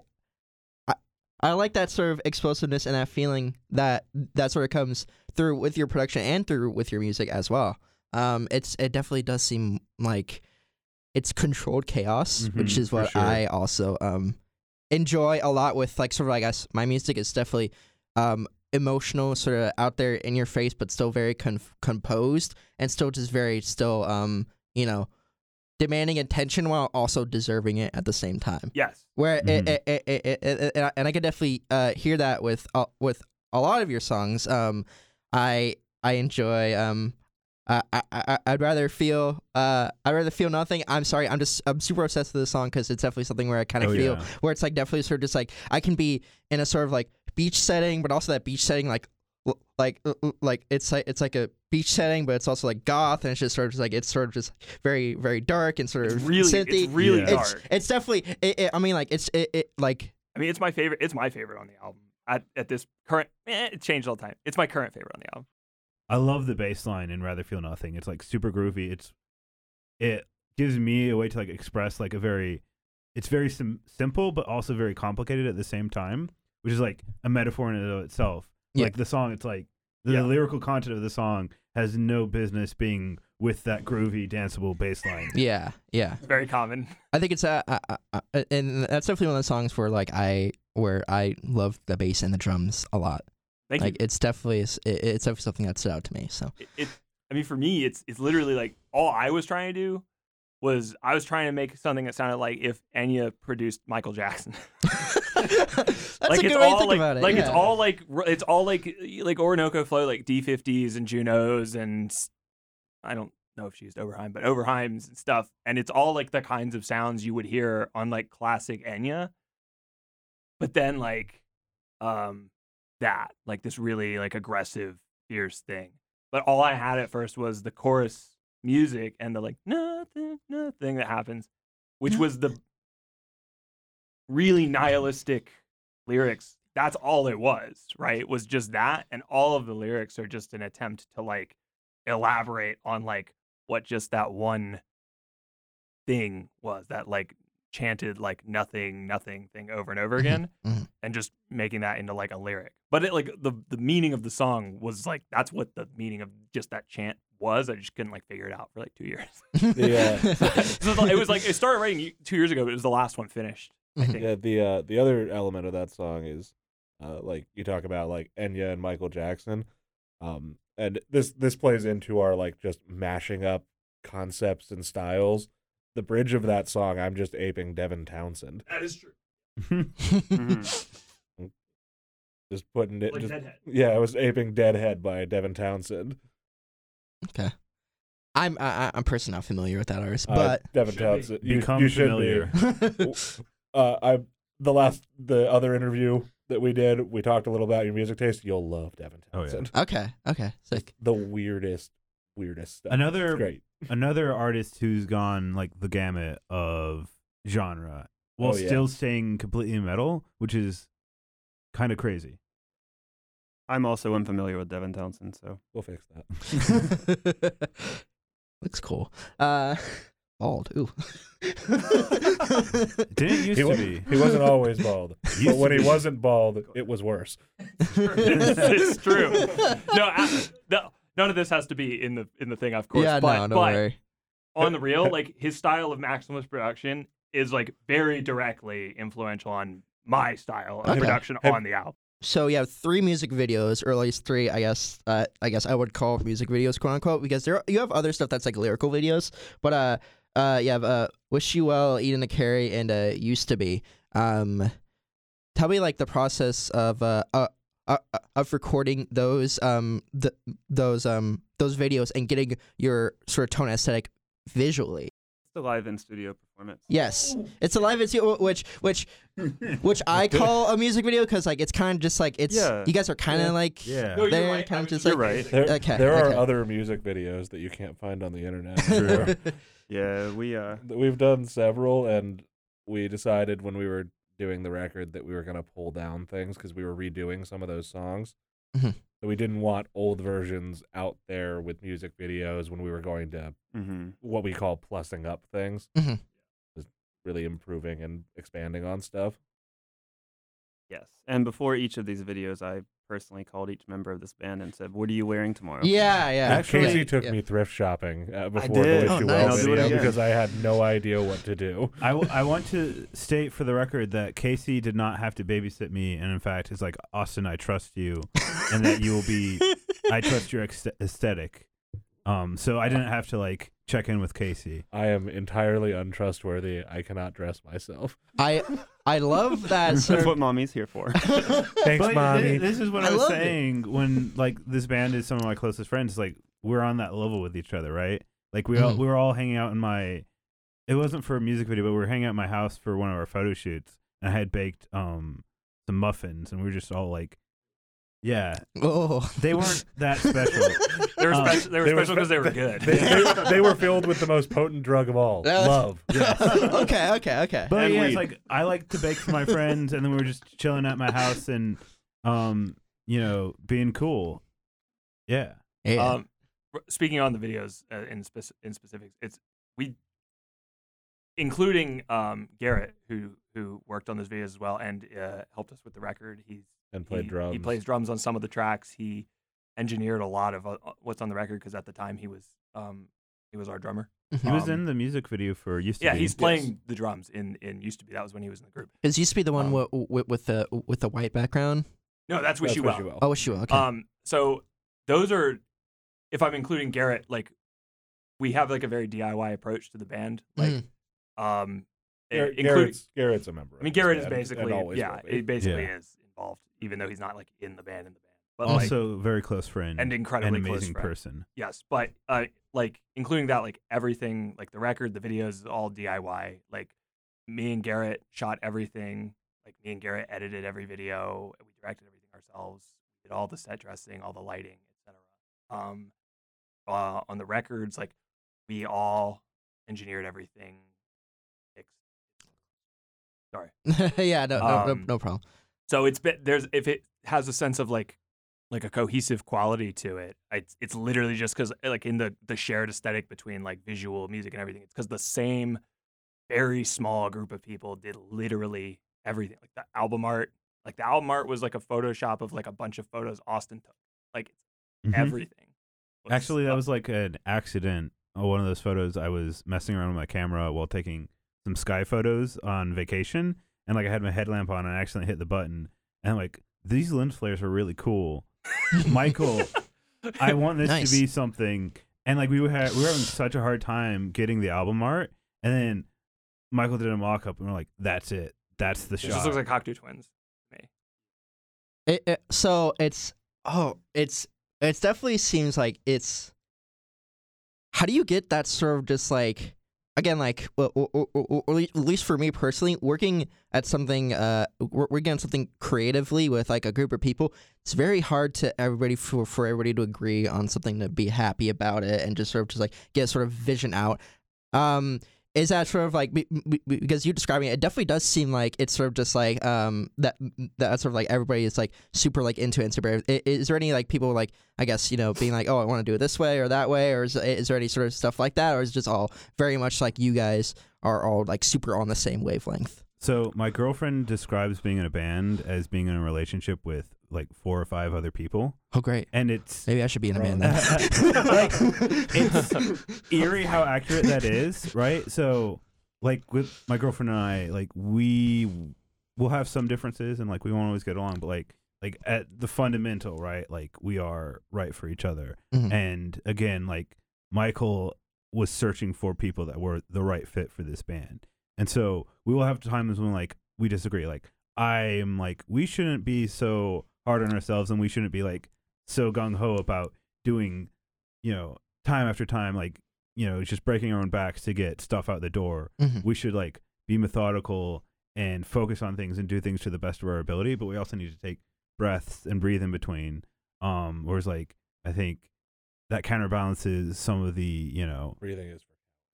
[SPEAKER 1] I, like that sort of explosiveness and that feeling that that sort of comes through with your production and through with your music as well. Um, it's it definitely does seem like it's controlled chaos, which
[SPEAKER 5] Mhm,
[SPEAKER 1] is what
[SPEAKER 5] sure.
[SPEAKER 1] I also um enjoy a lot with like sort of I guess my music is definitely um emotional, sort of out there in your face, but still very con- composed and still just very still um you know demanding attention while also deserving it at the same time.
[SPEAKER 2] Yes.
[SPEAKER 1] Where
[SPEAKER 5] Mhm.
[SPEAKER 1] it, it, it, it, it, it- and I- and I could definitely uh, hear that with uh, with a lot of your songs. Um, I I enjoy. Um, I, I I- I'd rather feel. Uh, I'd rather feel nothing. I'm sorry. I'm just. I'm super obsessed with this song because it's definitely something where I kind of
[SPEAKER 5] Oh,
[SPEAKER 1] feel
[SPEAKER 5] yeah.
[SPEAKER 1] where it's like definitely sort of just like I can be in a sort of like beach setting, but also that beach setting like l- like l- l- like it's like it's like a beach setting, but it's also like goth, and it's just sort of just like it's sort of just very very dark and sort
[SPEAKER 2] It's
[SPEAKER 1] of
[SPEAKER 2] really,
[SPEAKER 1] synthy.
[SPEAKER 2] it's really
[SPEAKER 5] Yeah.
[SPEAKER 2] dark.
[SPEAKER 1] It's it's definitely. It, it, I mean, like it's it, it like
[SPEAKER 2] I mean, it's my favorite. It's my favorite on the album. At, at this current, eh, it changed all the time. It's my current favorite on the album.
[SPEAKER 5] I love the bass line in Rather Feel Nothing. It's like super groovy. It's it gives me a way to like express like a very it's very sim- simple but also very complicated at the same time, which is like a metaphor in and of itself.
[SPEAKER 1] Yeah.
[SPEAKER 5] Like the song, it's like the
[SPEAKER 2] Yeah.
[SPEAKER 5] lyrical content of the song has no business being with that groovy, danceable bass line.
[SPEAKER 1] yeah yeah.
[SPEAKER 2] It's very common.
[SPEAKER 1] I think it's uh, uh, uh, uh, and that's definitely one of the songs where like I where I love the bass and the drums a lot.
[SPEAKER 2] Thank
[SPEAKER 1] like
[SPEAKER 2] you.
[SPEAKER 1] it's definitely it, it's definitely something that stood out to me. So
[SPEAKER 2] It, it, I mean, for me, it's it's literally like all I was trying to do was I was trying to make something that sounded like if Enya produced Michael Jackson.
[SPEAKER 1] that's
[SPEAKER 2] like
[SPEAKER 1] a good way to think
[SPEAKER 2] like,
[SPEAKER 1] about it.
[SPEAKER 2] like it's all like it's all like like Orinoco flow like D50s and Junos and I don't know if she used Oberheim, but Oberheims and stuff, and it's all like the kinds of sounds you would hear on like classic Enya. But then like um that like this really like aggressive fierce thing. But all I had at first was the chorus music and the like nothing nothing that happens, which was the really nihilistic lyrics. That's all it was, right? It was just that, and all of the lyrics are just an attempt to like elaborate on like what just that one thing was that like chanted like nothing nothing thing over and over
[SPEAKER 1] Mhm,
[SPEAKER 2] again
[SPEAKER 1] mhm.
[SPEAKER 2] and just making that into like a lyric but it like the the meaning of the song was like that's what the meaning of just that chant was i just couldn't like figure it out for like two years
[SPEAKER 4] Yeah.
[SPEAKER 2] so it was like it started writing two years ago but it was the last one finished i think
[SPEAKER 4] Yeah, the uh, the other element of that song is uh, like you talk about like Enya and Michael Jackson, um, and this this plays into our like just mashing up concepts and styles. The bridge of that song, I'm just aping Devin Townsend,
[SPEAKER 2] that is true
[SPEAKER 3] Mm-hmm.
[SPEAKER 4] just putting it.
[SPEAKER 2] like
[SPEAKER 4] just,
[SPEAKER 2] Deadhead.
[SPEAKER 4] yeah, I was aping Deadhead by Devin Townsend.
[SPEAKER 1] okay. I'm I, I- I'm personally not familiar with that artist,
[SPEAKER 4] Uh,
[SPEAKER 1] but
[SPEAKER 4] Devin
[SPEAKER 2] Should be.
[SPEAKER 4] Townsend, you,
[SPEAKER 5] Become
[SPEAKER 4] you
[SPEAKER 5] familiar.
[SPEAKER 4] be. Uh, I the last the other interview that we did, we talked a little about your music taste. You'll love Devin
[SPEAKER 5] Oh, yeah.
[SPEAKER 4] Townsend.
[SPEAKER 1] okay okay sick.
[SPEAKER 4] the weirdest, weirdest stuff. It's
[SPEAKER 5] Another
[SPEAKER 4] great.
[SPEAKER 5] another artist who's gone like the gamut of genre while
[SPEAKER 4] Oh, yeah.
[SPEAKER 5] still staying completely metal, which is kind of crazy.
[SPEAKER 3] I'm also unfamiliar with Devin Townsend, so
[SPEAKER 4] We'll fix that.
[SPEAKER 1] Looks cool. Uh, bald. Ooh.
[SPEAKER 5] Didn't used
[SPEAKER 4] He,
[SPEAKER 5] to
[SPEAKER 4] wa-
[SPEAKER 5] be.
[SPEAKER 4] he wasn't always bald, but when he
[SPEAKER 5] be.
[SPEAKER 4] wasn't bald, it was worse.
[SPEAKER 2] it's true no, I, no none of this has to be in the in the thing of course
[SPEAKER 1] yeah,
[SPEAKER 2] but,
[SPEAKER 1] no, don't
[SPEAKER 2] but
[SPEAKER 1] worry.
[SPEAKER 2] on the real like his style of maximus production is like very directly influential on my style of
[SPEAKER 1] Okay.
[SPEAKER 2] production
[SPEAKER 4] Have-
[SPEAKER 2] on the album
[SPEAKER 1] So you have three music videos, or at least three, I guess. Uh, I guess I would call music videos, quote unquote, because there you have other stuff that's like lyrical videos. But uh, uh, you have uh, "Wish You Well," "Eden to Carry," and uh, "Used to Be." Um, tell me like the process of uh, uh, uh uh, of recording those um th- those um those videos and getting your sort of tone aesthetic visually.
[SPEAKER 3] it's a live in studio performance.
[SPEAKER 1] Yes, it's a live video, which which which I call a music video because like it's kind of just like it's
[SPEAKER 3] Yeah.
[SPEAKER 1] you guys are kind of
[SPEAKER 4] Yeah.
[SPEAKER 1] like
[SPEAKER 5] Yeah.
[SPEAKER 2] No, you're
[SPEAKER 1] they're
[SPEAKER 2] right.
[SPEAKER 1] kind
[SPEAKER 2] I
[SPEAKER 1] of just
[SPEAKER 3] you're
[SPEAKER 1] like
[SPEAKER 3] right.
[SPEAKER 4] There,
[SPEAKER 1] Okay,
[SPEAKER 4] there are other music videos that you can't find on the internet.
[SPEAKER 3] Yeah, we uh
[SPEAKER 4] We've done several, and we decided when we were doing the record that we were going to pull down things because we were redoing some of those songs.
[SPEAKER 1] Mhm.
[SPEAKER 4] So we didn't want old versions out there with music videos when we were going to
[SPEAKER 3] hmm
[SPEAKER 4] what we call plussing up things.
[SPEAKER 1] Mhm.
[SPEAKER 4] Just really improving and expanding on stuff.
[SPEAKER 3] Yes. And before each of these videos, I personally called each member of this band and said, "What are you wearing tomorrow?"
[SPEAKER 1] Yeah, yeah.
[SPEAKER 4] Actually, Casey took
[SPEAKER 1] yeah.
[SPEAKER 4] me thrift shopping uh, before
[SPEAKER 3] did.
[SPEAKER 4] the
[SPEAKER 1] Oh,
[SPEAKER 4] Wish
[SPEAKER 1] nice.
[SPEAKER 4] Well
[SPEAKER 1] I'll
[SPEAKER 3] do it
[SPEAKER 4] video because I had no idea what to do.
[SPEAKER 5] I, w- I want to state for the record that Casey did not have to babysit me, and in fact, is like Austin, I trust you, and that you will be. I trust your ex- aesthetic. Um, so I didn't have to like check in with Casey.
[SPEAKER 4] I am entirely untrustworthy. I cannot dress myself.
[SPEAKER 1] I I love that sort
[SPEAKER 3] That's
[SPEAKER 1] of
[SPEAKER 3] what mommy's here for.
[SPEAKER 4] Thanks,
[SPEAKER 5] But
[SPEAKER 4] mommy.
[SPEAKER 5] thi- this is what
[SPEAKER 1] I
[SPEAKER 5] I, was
[SPEAKER 1] love it.
[SPEAKER 5] saying when like this band is some of my closest friends. Like we're on that level with each other, right? Like we all
[SPEAKER 1] Mhm.
[SPEAKER 5] we were all hanging out in my. It wasn't for a music video, but we were hanging out in my house for one of our photo shoots, and I had baked um some muffins, and we were just all like, yeah,
[SPEAKER 1] oh
[SPEAKER 5] they weren't that special.
[SPEAKER 2] They were
[SPEAKER 5] Um,
[SPEAKER 2] special. They were
[SPEAKER 4] they were
[SPEAKER 2] special because they were good.
[SPEAKER 4] They, they, they were filled with the most potent drug of all,
[SPEAKER 1] That was-
[SPEAKER 4] love.
[SPEAKER 1] okay, okay, okay.
[SPEAKER 5] But
[SPEAKER 3] And
[SPEAKER 5] yeah,
[SPEAKER 3] weed.
[SPEAKER 5] it's like I like to bake for my friends, and then we were just chilling at my house and, um, you know, being cool. Yeah.
[SPEAKER 1] Yeah.
[SPEAKER 2] Um, r- speaking on the videos uh, in spec- in specifics, it's we, including um, Garrett, who who worked on those videos as well and uh, helped us with the record. He's
[SPEAKER 4] And played
[SPEAKER 2] he,
[SPEAKER 4] drums.
[SPEAKER 2] He plays drums on some of the tracks. He engineered a lot of uh, what's on the record because at the time he was um, he was our drummer.
[SPEAKER 5] He was
[SPEAKER 2] Um,
[SPEAKER 5] in the music video for Used to
[SPEAKER 2] Yeah,
[SPEAKER 5] Be.
[SPEAKER 2] Yeah, he's playing the drums in in used to be. That was when he was in the group.
[SPEAKER 1] It used to be the one
[SPEAKER 2] um,
[SPEAKER 1] wi- with, with the with the white background.
[SPEAKER 2] No, that's Wish
[SPEAKER 4] That's
[SPEAKER 2] You
[SPEAKER 4] Wish
[SPEAKER 2] Well.
[SPEAKER 4] You Well.
[SPEAKER 1] Oh, sure. Okay.
[SPEAKER 2] Um, so those are, if I'm including Garrett, like we have like a very DIY approach to the band. Like,
[SPEAKER 1] Mhm.
[SPEAKER 2] um,
[SPEAKER 4] Garrett-
[SPEAKER 2] including,
[SPEAKER 4] Garrett's, Garrett's a member.
[SPEAKER 2] I mean, Garrett is
[SPEAKER 4] band
[SPEAKER 2] basically,
[SPEAKER 4] always
[SPEAKER 2] yeah,
[SPEAKER 4] will
[SPEAKER 2] he basically
[SPEAKER 5] Yeah.
[SPEAKER 2] is involved, even though he's not like in the band in the band. But like,
[SPEAKER 5] also very close friend
[SPEAKER 2] and incredibly
[SPEAKER 5] an
[SPEAKER 2] close
[SPEAKER 5] amazing
[SPEAKER 2] friend.
[SPEAKER 5] person.
[SPEAKER 2] yes, but uh, like including that, like everything, like the record, the videos, is all DIY. Like me and Garrett shot everything. Like me and Garrett edited every video. We directed everything ourselves. We Did all the set dressing, all the lighting, etc. Um, uh, on the records, like we all engineered everything. Sorry.
[SPEAKER 1] yeah, no, no, no,
[SPEAKER 2] um,
[SPEAKER 1] no problem.
[SPEAKER 2] So it's been there's if it has a sense of like like a cohesive quality to it. It's it's literally just because like in the the shared aesthetic between like visual music and everything. It's because the same very small group of people did literally everything. Like the album art, like the album art was like a Photoshop of like a bunch of photos Austin took. Like
[SPEAKER 5] Mhm.
[SPEAKER 2] everything.
[SPEAKER 5] Actually, that was like an accident. Oh, one of those photos. I was messing around with my camera while taking some sky photos on vacation, and like I had my headlamp on, and I accidentally hit the button, and like these lens flares are really cool. Michael, I want this
[SPEAKER 1] Nice.
[SPEAKER 5] to be something. And like we were ha- we were having such a hard time getting the album art, and then Michael did a mock up, and we're like, "That's it. That's the
[SPEAKER 2] It
[SPEAKER 5] shot."
[SPEAKER 2] just looks like Cocteau Twins. to me.
[SPEAKER 1] It, it, so it's oh, it's it definitely seems like it's. How do you get that sort of just like again like or, or, or, or, at least for me personally working at something uh wor- working on something creatively with like a group of people it's very hard to everybody for for everybody to agree on something to be happy about it and just sort of just like get sort of vision out. Um is that sort of like be- be- because you're describing it, it definitely does seem like it's sort of just like um that that sort of like everybody is like super like into it and super is there any like people like i guess you know being like oh i want to do it this way or that way or is, is there any sort of stuff like that or is just all very much like you guys are all like super on the same wavelength?
[SPEAKER 5] So my girlfriend describes being in a band as being in a relationship with like four or five other people,
[SPEAKER 1] oh great
[SPEAKER 5] and it's
[SPEAKER 1] maybe i should be in a band
[SPEAKER 5] Like, it's eerie how accurate that is, right? So, like with my girlfriend and I, like we will have some differences, and like we won't always get along, but like like at the fundamental, right? Like we are right for each other,
[SPEAKER 1] Mhm.
[SPEAKER 5] and again, like Michael was searching for people that were the right fit for this band, and so we will have times when like we disagree. Like I'm like we shouldn't be so hard on ourselves, and we shouldn't be like so gung ho about doing, you know, time after time, like you know, just breaking our own backs to get stuff out the door.
[SPEAKER 1] Mhm.
[SPEAKER 5] We should like be methodical and focus on things and do things to the best of our ability, but we also need to take breaths and breathe in between. Um, whereas like I think that counterbalances some of the you know
[SPEAKER 4] Breathing is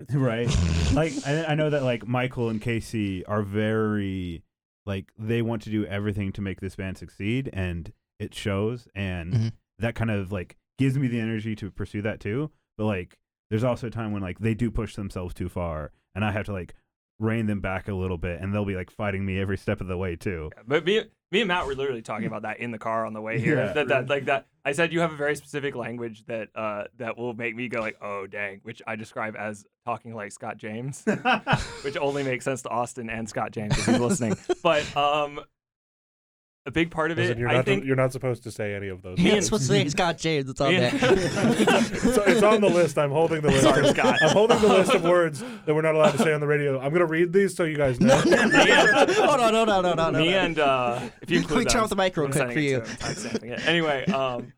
[SPEAKER 5] right like I, I know that like michael and casey are very like they want to do everything to make this band succeed and it shows and
[SPEAKER 1] Mhm.
[SPEAKER 5] that kind of like gives me the energy to pursue that too but like there's also a time when like they do push themselves too far and i have to like rein them back a little bit and they'll be like fighting me every step of the way too
[SPEAKER 2] Yeah, but me Me and Matt were literally talking about that in the car on the way here.
[SPEAKER 5] Yeah.
[SPEAKER 2] that, that like that. I said you have a very specific language that uh that will make me go like, oh dang, which I describe as talking like Scott James, which only makes sense to Austin and Scott James if he's listening. But um, a big part of
[SPEAKER 4] Listen,
[SPEAKER 2] it,
[SPEAKER 4] you're
[SPEAKER 2] I
[SPEAKER 4] not
[SPEAKER 2] think.
[SPEAKER 4] you're not supposed to say any of those.
[SPEAKER 1] You're
[SPEAKER 4] things.
[SPEAKER 1] supposed to say Scott James. It's on
[SPEAKER 2] Me
[SPEAKER 1] there.
[SPEAKER 4] it's, it's on the list. I'm holding the list.
[SPEAKER 2] Sorry, Scott.
[SPEAKER 4] I'm holding the list of words that we're not allowed to say on the radio. I'm gonna read these so you guys know.
[SPEAKER 1] hold on, hold on, hold on.
[SPEAKER 2] me
[SPEAKER 1] hold on.
[SPEAKER 2] and uh, if you
[SPEAKER 1] Can we
[SPEAKER 2] include
[SPEAKER 1] turn off the mic real
[SPEAKER 2] I'm
[SPEAKER 1] quick for you?
[SPEAKER 2] to him, timestamping it. Anyway, um,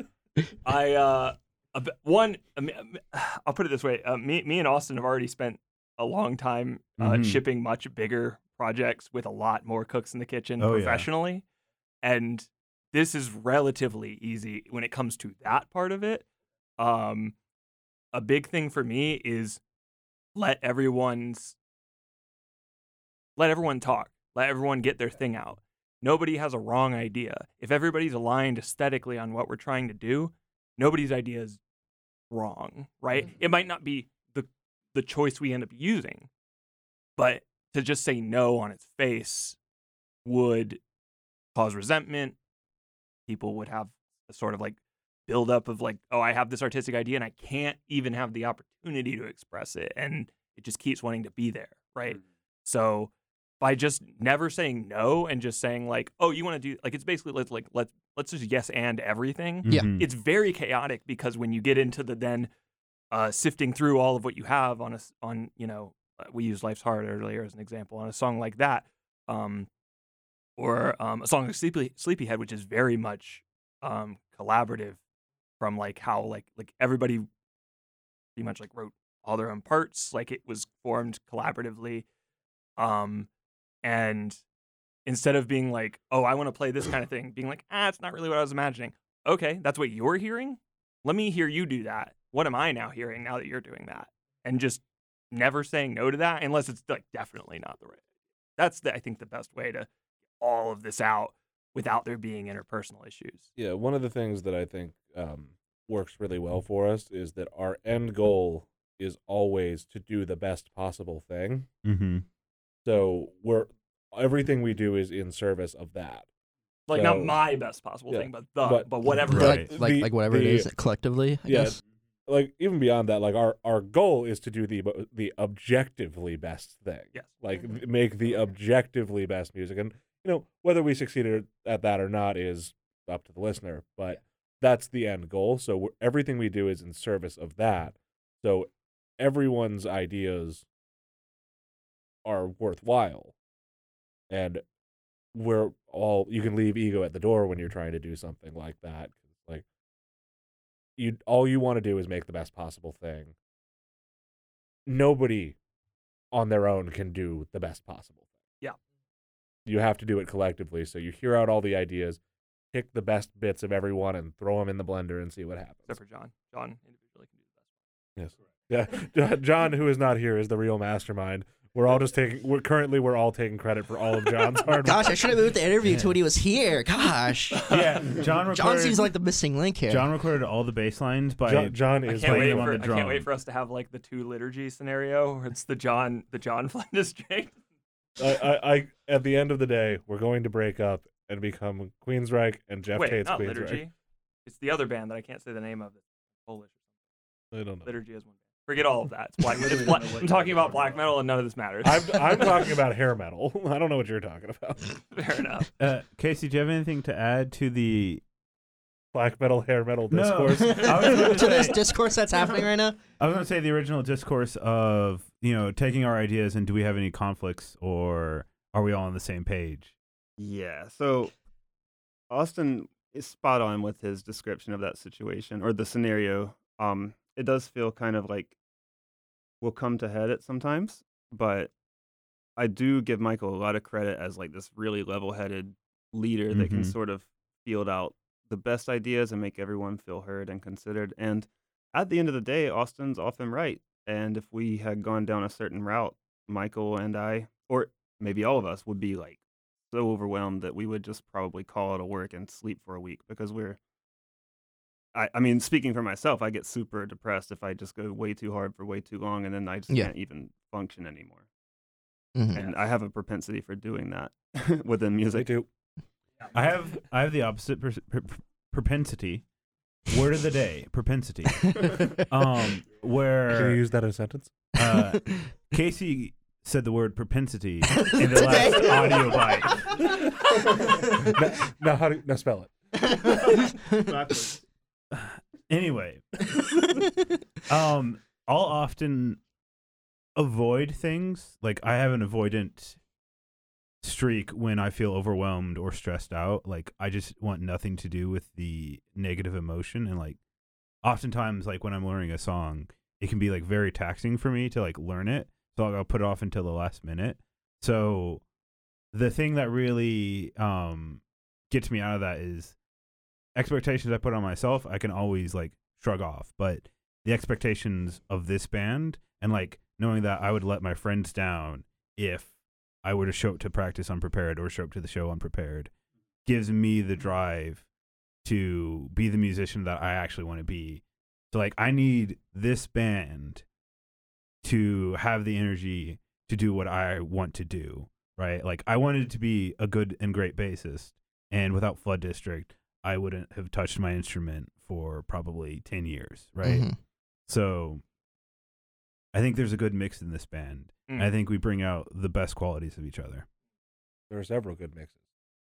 [SPEAKER 2] I uh, a bit- one, I mean, I'll put it this way: uh, me, me and Austin have already spent a long time uh,
[SPEAKER 5] Mhm.
[SPEAKER 2] shipping much bigger projects with a lot more cooks in the kitchen
[SPEAKER 5] Oh, yeah.
[SPEAKER 2] And this is relatively easy when it comes to that part of it. Um, a big thing for me is let everyone's let everyone talk. Let everyone get their thing out. Nobody has a wrong idea. If everybody's aligned aesthetically on what we're trying to do, nobody's idea is wrong, right? It might not be the the choice we end up using, but to just say no on its face would cause resentment. People would have a sort of like buildup of like, oh, I have this artistic idea and I can't even have the opportunity to express it, and it just keeps wanting to be there, right? So by just never saying no and just saying like, oh, you want to do like it's basically let's like let's let's just yes and everything.
[SPEAKER 1] Yeah.
[SPEAKER 5] Mhm.
[SPEAKER 2] It's very chaotic because when you get into the then uh, sifting through all of what you have on a on you know uh, we used life's hard earlier as an example on a song like that, um, or um, a song like Sleepy Sleepyhead, which is very much um, collaborative from like how like like everybody pretty much like wrote all their own parts like it was formed collaboratively um and instead of being like oh i want to play this kind of thing being like ah it's not really what i was imagining. Okay that's what you're hearing? Let me hear you do that. What am i now hearing now that you're doing that? And just never saying no to that unless it's like definitely not the right that's the, i think the best way to all of this out without there being interpersonal issues
[SPEAKER 4] yeah, one of the things that I think um, works really well for us is that our end goal is always to do the best possible thing.
[SPEAKER 5] Mm-hmm.
[SPEAKER 4] So we're everything we do is in service of that.
[SPEAKER 2] like not my best possible
[SPEAKER 4] yeah,
[SPEAKER 2] thing but the
[SPEAKER 4] but-
[SPEAKER 2] but, whatever it
[SPEAKER 5] Right.
[SPEAKER 1] Like, like,
[SPEAKER 4] The-
[SPEAKER 1] like whatever it
[SPEAKER 4] the-
[SPEAKER 1] is collectively, I
[SPEAKER 4] Yeah.
[SPEAKER 1] guess.
[SPEAKER 4] Like even beyond that, like our our goal is to do the the objectively best thing.
[SPEAKER 2] Yes.
[SPEAKER 4] Like make the objectively best music, and you know whether we succeeded at that or not is up to the listener. But that's the end goal. So we're, everything we do is in service of that. So everyone's ideas are worthwhile, and we're all you can leave ego at the door when you're trying to do something like that. Like you, all you want to do is make the best possible thing. Nobody on their own can do the best possible. You have to do it collectively. So you hear out all the ideas, pick the best bits of everyone, and throw them in the blender and see what happens.
[SPEAKER 2] except for John. John individually can do the best.
[SPEAKER 4] Yes. Yeah. John, who is not here, is the real mastermind. We're all just taking. We're currently we're all taking credit for all of John's hard. Work.
[SPEAKER 1] Gosh, I should have moved the interview to when he was here. Gosh.
[SPEAKER 5] yeah, John recorded.
[SPEAKER 1] John seems like the missing link here.
[SPEAKER 5] John recorded all the bass lines by
[SPEAKER 4] John, John is.
[SPEAKER 2] can't
[SPEAKER 5] playing them on the drum.
[SPEAKER 2] I can't wait for us to have like the two liturgy scenario where it's the John the John Flynn district.
[SPEAKER 4] I, I, I, at the end of the day, we're going to break up and become Queensryche and Geoff
[SPEAKER 2] wait,
[SPEAKER 4] Tate's
[SPEAKER 2] not
[SPEAKER 4] Queensryche.
[SPEAKER 2] liturgy. It's the other band that I can't say the name of. It's Polish.
[SPEAKER 4] I don't know.
[SPEAKER 2] Liturgy is one band. Forget all of that. It's black. it's black. I'm talking about black metal, and none of this matters.
[SPEAKER 4] I'm, I'm talking about hair metal. I don't know what you're talking about.
[SPEAKER 2] Fair enough.
[SPEAKER 5] Uh, Casey, do you have anything to add to the?
[SPEAKER 4] Black metal, hair metal discourse.
[SPEAKER 5] I was gonna
[SPEAKER 1] to this discourse that's happening right now.
[SPEAKER 5] I was going to say the original discourse of you know taking our ideas and do we have any conflicts or are we all on the same page?
[SPEAKER 3] Yeah. So Austin is spot on with his description of that situation or the scenario. Um, it does feel kind of like we'll come to head it sometimes, but I do give Michael a lot of credit as like this really level-headed leader that can
[SPEAKER 5] Mhm.
[SPEAKER 3] sort of field out the best ideas and make everyone feel heard and considered. And at the end of the day, Austin's often right. And if we had gone down a certain route, Michael and I, or maybe all of us, would be like so overwhelmed that we would just probably call it a work and sleep for a week because we're. I, I mean, speaking for myself, I get super depressed if I just go way too hard for way too long and then I just
[SPEAKER 1] Yeah.
[SPEAKER 3] can't even function anymore.
[SPEAKER 1] Mhm.
[SPEAKER 3] And I have a propensity for doing that within music.
[SPEAKER 4] too.
[SPEAKER 5] I have I have the opposite pers- pr- pr- propensity. Word of the day, propensity. Um, where
[SPEAKER 4] Can you use that in a sentence?
[SPEAKER 5] uh, Casey said the word propensity in the last audio bite.
[SPEAKER 4] now, now how do now spell it?
[SPEAKER 5] Anyway, um, I'll often avoid things. Like I have an avoidant streak when I feel overwhelmed or stressed out. Like I just want nothing to do with the negative emotion and like oftentimes like when I'm learning a song, it can be like very taxing for me to like learn it. So I'll put it off until the last minute. So the thing that really um gets me out of that is expectations I put on myself, I can always like shrug off. But the expectations of this band and like knowing that I would let my friends down if I were to show up to practice unprepared or show up to the show unprepared gives me the drive to be the musician that I actually want to be. So like I need this band to have the energy to do what I want to do, right? Like I wanted to be a good and great bassist and without Flood District, I wouldn't have touched my instrument for probably 10 years, right?
[SPEAKER 1] Mhm.
[SPEAKER 5] So I think there's a good mix in this band.
[SPEAKER 2] Mm.
[SPEAKER 5] I think we bring out the best qualities of each other.
[SPEAKER 4] There are several good mixes.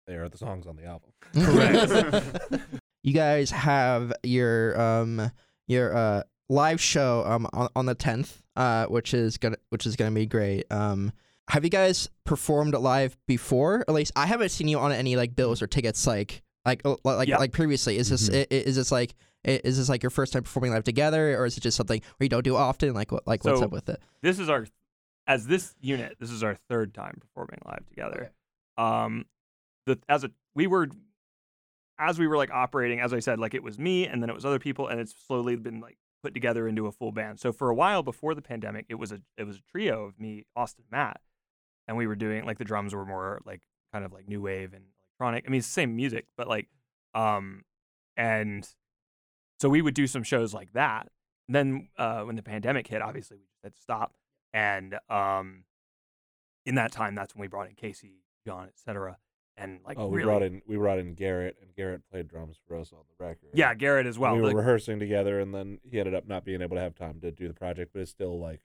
[SPEAKER 4] They are the songs on the album.
[SPEAKER 2] Correct.
[SPEAKER 1] you guys have your um your uh live show um on, on the 10th uh which is gonna which is gonna be great um have you guys performed live before at least i haven't seen you on any like bills or tickets like like uh, like
[SPEAKER 2] Yeah.
[SPEAKER 1] like previously is this
[SPEAKER 5] Mhm.
[SPEAKER 1] i- i- is this like is this like your first time performing live together or is it just something where you don't do often like what like what's up with it
[SPEAKER 2] this is our as this unit this is our third time performing live together. Um the as a we were as we were like operating as i said like it was me and then it was other people and it's slowly been like put together into a full band. So for a while before the pandemic it was a it was a trio of me austin matt and we were doing like the drums were more like kind of like new wave and electronic. I mean it's the same music but like um and so we would do some shows like that. And then uh when the pandemic hit obviously we just had to stop and um in that time that's when we brought in casey john etc and like
[SPEAKER 4] oh, we
[SPEAKER 2] really,
[SPEAKER 4] brought in we brought in Garrett, and Garrett played drums for us on the record.
[SPEAKER 2] yeah garrett as well
[SPEAKER 4] we were
[SPEAKER 2] like-
[SPEAKER 4] rehearsing together, and then he ended up not being able to have time to do the project, but it still like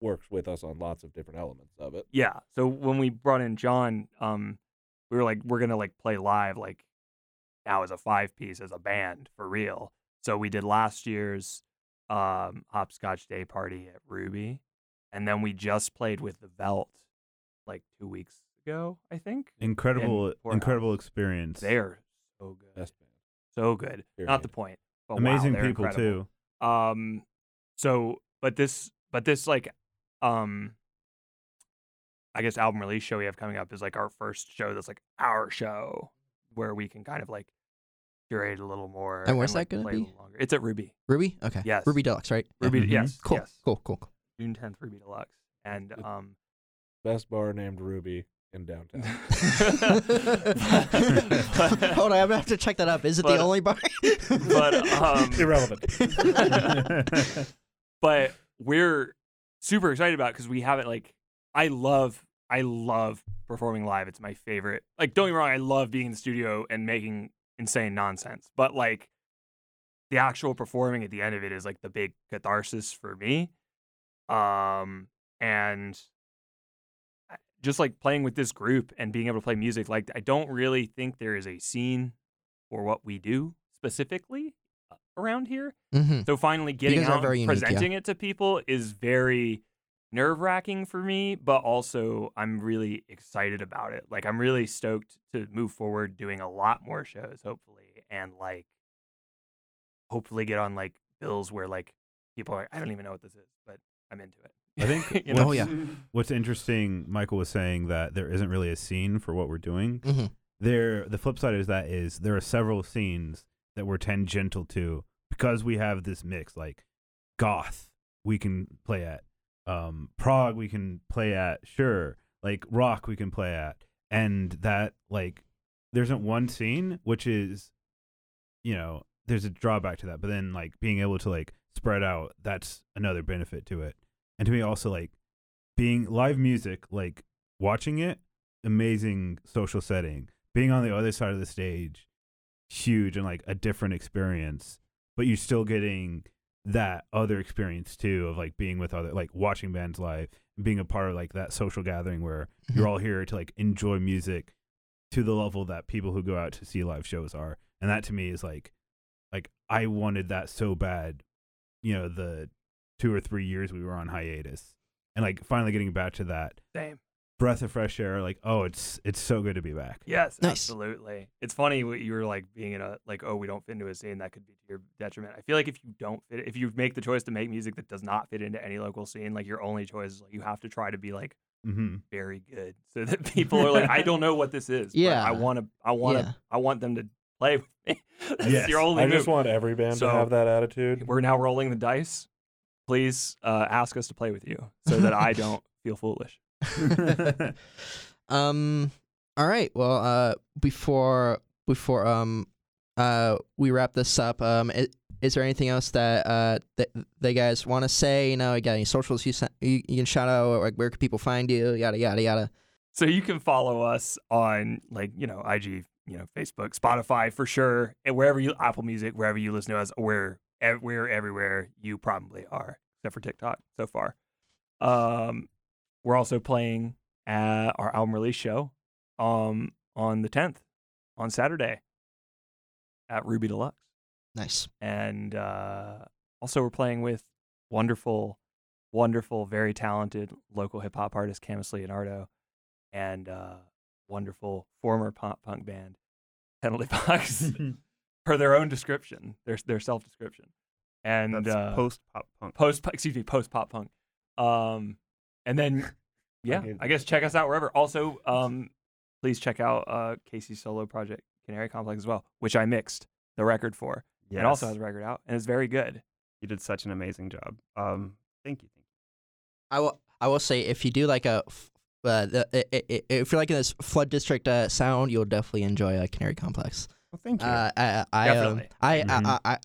[SPEAKER 4] works with us on lots of different elements of it.
[SPEAKER 2] Yeah. So when we brought in John, um, we were like, we're gonna like play live like now as a five piece as a band for real. So we did last year's um hopscotch day party at Ruby, and then we just played with the Velt like two weeks ago, I think.
[SPEAKER 5] Incredible,
[SPEAKER 2] Poorhouse.
[SPEAKER 5] incredible experience.
[SPEAKER 2] They're so good,
[SPEAKER 4] Best band.
[SPEAKER 2] so good. Not the point, but wow,
[SPEAKER 5] Amazing
[SPEAKER 2] they're
[SPEAKER 5] people
[SPEAKER 2] incredible.
[SPEAKER 5] too.
[SPEAKER 2] Um, so but this but this like um I guess album release show we have coming up is like our first show that's like our show where we can kind of like curate a little more.
[SPEAKER 1] And where's
[SPEAKER 2] like,
[SPEAKER 1] that gonna be?
[SPEAKER 2] longer. It's at Ruby.
[SPEAKER 1] ruby okay
[SPEAKER 2] Yes.
[SPEAKER 1] ruby deluxe right Yeah.
[SPEAKER 2] Ruby,
[SPEAKER 5] Mhm.
[SPEAKER 2] yes,
[SPEAKER 1] cool
[SPEAKER 2] yes.
[SPEAKER 1] cool cool cool
[SPEAKER 2] June tenth, Ruby Deluxe, and
[SPEAKER 4] Good.
[SPEAKER 2] um,
[SPEAKER 4] Best bar named Ruby in downtown.
[SPEAKER 1] hold on i'm gonna have to check that up is it
[SPEAKER 2] But-
[SPEAKER 1] the only bar
[SPEAKER 2] but um,
[SPEAKER 4] Irrelevant.
[SPEAKER 2] but we're super excited about because we have it. like I love I love performing live. It's my favorite. Like don't get me wrong, I love being in the studio and making insane nonsense. But like the actual performing at the end of it is like the big catharsis for me. Um and just like playing with this group and being able to play music like I don't really think there is a scene for what we do specifically uh, around here.
[SPEAKER 1] hmm
[SPEAKER 2] So finally getting out and
[SPEAKER 1] unique, yeah.
[SPEAKER 2] presenting it to people is very nerve wracking for me, but also I'm really excited about it. Like I'm really stoked to move forward doing a lot more shows, hopefully, and like hopefully get on like bills where like people are I don't even know what this is, I'm into it.
[SPEAKER 5] I think
[SPEAKER 2] You know?
[SPEAKER 1] Oh, yeah.
[SPEAKER 5] What's interesting, Michael was saying that there isn't really a scene for what we're doing.
[SPEAKER 1] hmm
[SPEAKER 5] There, the flip side is that is there are several scenes that we're tangential to because we have this mix. Like goth, we can play at. Um, prog, we can play at. Sure, like rock, we can play at, and that like there isn't one scene which is, you know, there's a drawback to that. But then like being able to like spread out, that's another benefit to it. And to me also like being live music, like watching it, amazing social setting. being on the other side of the stage, huge and like a different experience, but you're still getting that other experience too of like being with other like watching bands live being a part of like that social gathering where you're mm-hmm. all here to like enjoy music to the level that people who go out to see live shows are and that to me is like like i wanted that so bad you know the two or three years we were on hiatus and like finally getting back to that
[SPEAKER 2] Same.
[SPEAKER 5] breath of fresh air like oh it's it's so good to be back
[SPEAKER 2] Yes,
[SPEAKER 1] Nice.
[SPEAKER 2] absolutely. It's funny what you were like being in a like, oh, we don't fit into a scene that could be to your detriment. I feel like if you don't fit, if you make the choice to make music that does not fit into any local scene, like your only choice is like you have to try to be like
[SPEAKER 5] mm-hmm.
[SPEAKER 2] very good, so that people are like, I don't know what this is. but
[SPEAKER 1] Yeah.
[SPEAKER 2] I want to, I want to,
[SPEAKER 1] Yeah.
[SPEAKER 2] I want them to play with me. That's
[SPEAKER 5] Yes.
[SPEAKER 2] your only
[SPEAKER 4] I
[SPEAKER 2] move.
[SPEAKER 4] just want every band
[SPEAKER 2] So-
[SPEAKER 4] to have that attitude.
[SPEAKER 2] We're now rolling the dice. Please uh, ask us to play with you so that I don't feel foolish.
[SPEAKER 1] Um. All right. Well. Uh. Before before um. Uh. We wrap this up. Um. i- Is there anything else that uh that they guys want to say? You know, you got any socials you, you you can shout out, like where can people find you? Yada yada yada.
[SPEAKER 2] So you can follow us on like, you know, IG, you know, Facebook, Spotify for sure, and wherever you Apple Music, wherever you listen to us, we're ev- we're everywhere you probably are, except for TikTok so far. Um we're also playing at our album release show um on the 10th on Saturday at Ruby Deluxe.
[SPEAKER 1] Nice.
[SPEAKER 2] And uh also we're playing with wonderful wonderful, very talented local hip hop artist Camus Leonardo and uh, wonderful former pop punk band Penalty Box per their own description, their their self description, and
[SPEAKER 3] That's
[SPEAKER 2] uh,
[SPEAKER 3] post pop punk.
[SPEAKER 2] post excuse me post pop punk, um, and then yeah,
[SPEAKER 4] Okay.
[SPEAKER 2] I guess check us out wherever. Also, um, please check out uh, Casey's solo project Canary Complex as well, which I mixed the record for. It also has a record out and it's very good.
[SPEAKER 3] You did such an amazing job. Um, thank you. Thank
[SPEAKER 1] I will. I will say if you do like a, f- uh, the, i- i- i- if you're liking this flood district uh, sound, you'll definitely enjoy uh, Canary Complex.
[SPEAKER 3] Well, thank you.
[SPEAKER 1] Uh, I, I, um,
[SPEAKER 2] Definitely.
[SPEAKER 1] I,
[SPEAKER 5] Mhm.
[SPEAKER 1] I, I,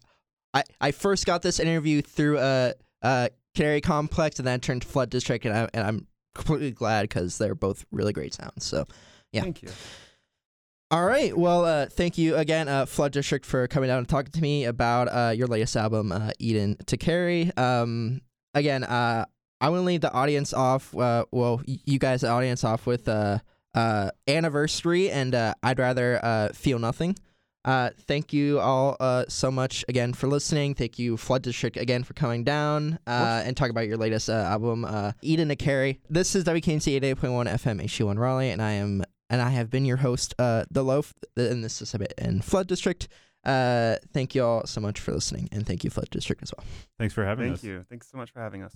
[SPEAKER 1] I, I first got this interview through uh, uh, Canary Complex, and then turned to Flood District, and, I, and I'm completely glad because they're both really great sounds. So, yeah.
[SPEAKER 3] Thank you.
[SPEAKER 1] all right, well, uh, thank you again, uh, Flood District, for coming down and talking to me about uh, your latest album, uh, Eden to Carry. Um, again, uh, I want to leave the audience off. Uh, well, you guys, the audience, off with uh, uh, anniversary, and uh, I'd rather uh, feel nothing. Uh, thank you all uh, so much again for listening. Thank you, Flood District, again for coming down uh, and talk about your latest uh, album, uh, Eden to Carry. This is WKNC 88.1 FM HD1 Raleigh, and I am and I have been your host, uh, The Loaf, in this is a bit in Flood District. Uh, thank you all so much for listening, and thank you, Flood District, as well.
[SPEAKER 5] Thanks for having
[SPEAKER 3] Thank
[SPEAKER 5] us.
[SPEAKER 3] Thank you. Thanks so much for having us.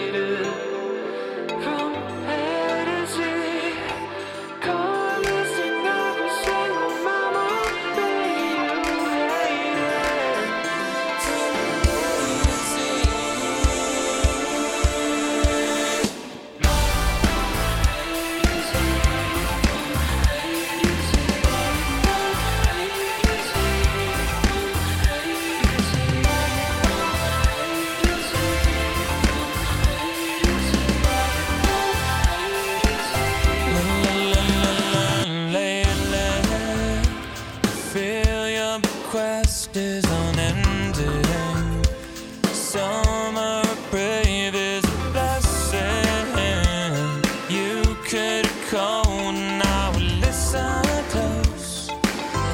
[SPEAKER 6] call now, listen close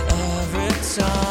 [SPEAKER 6] every time.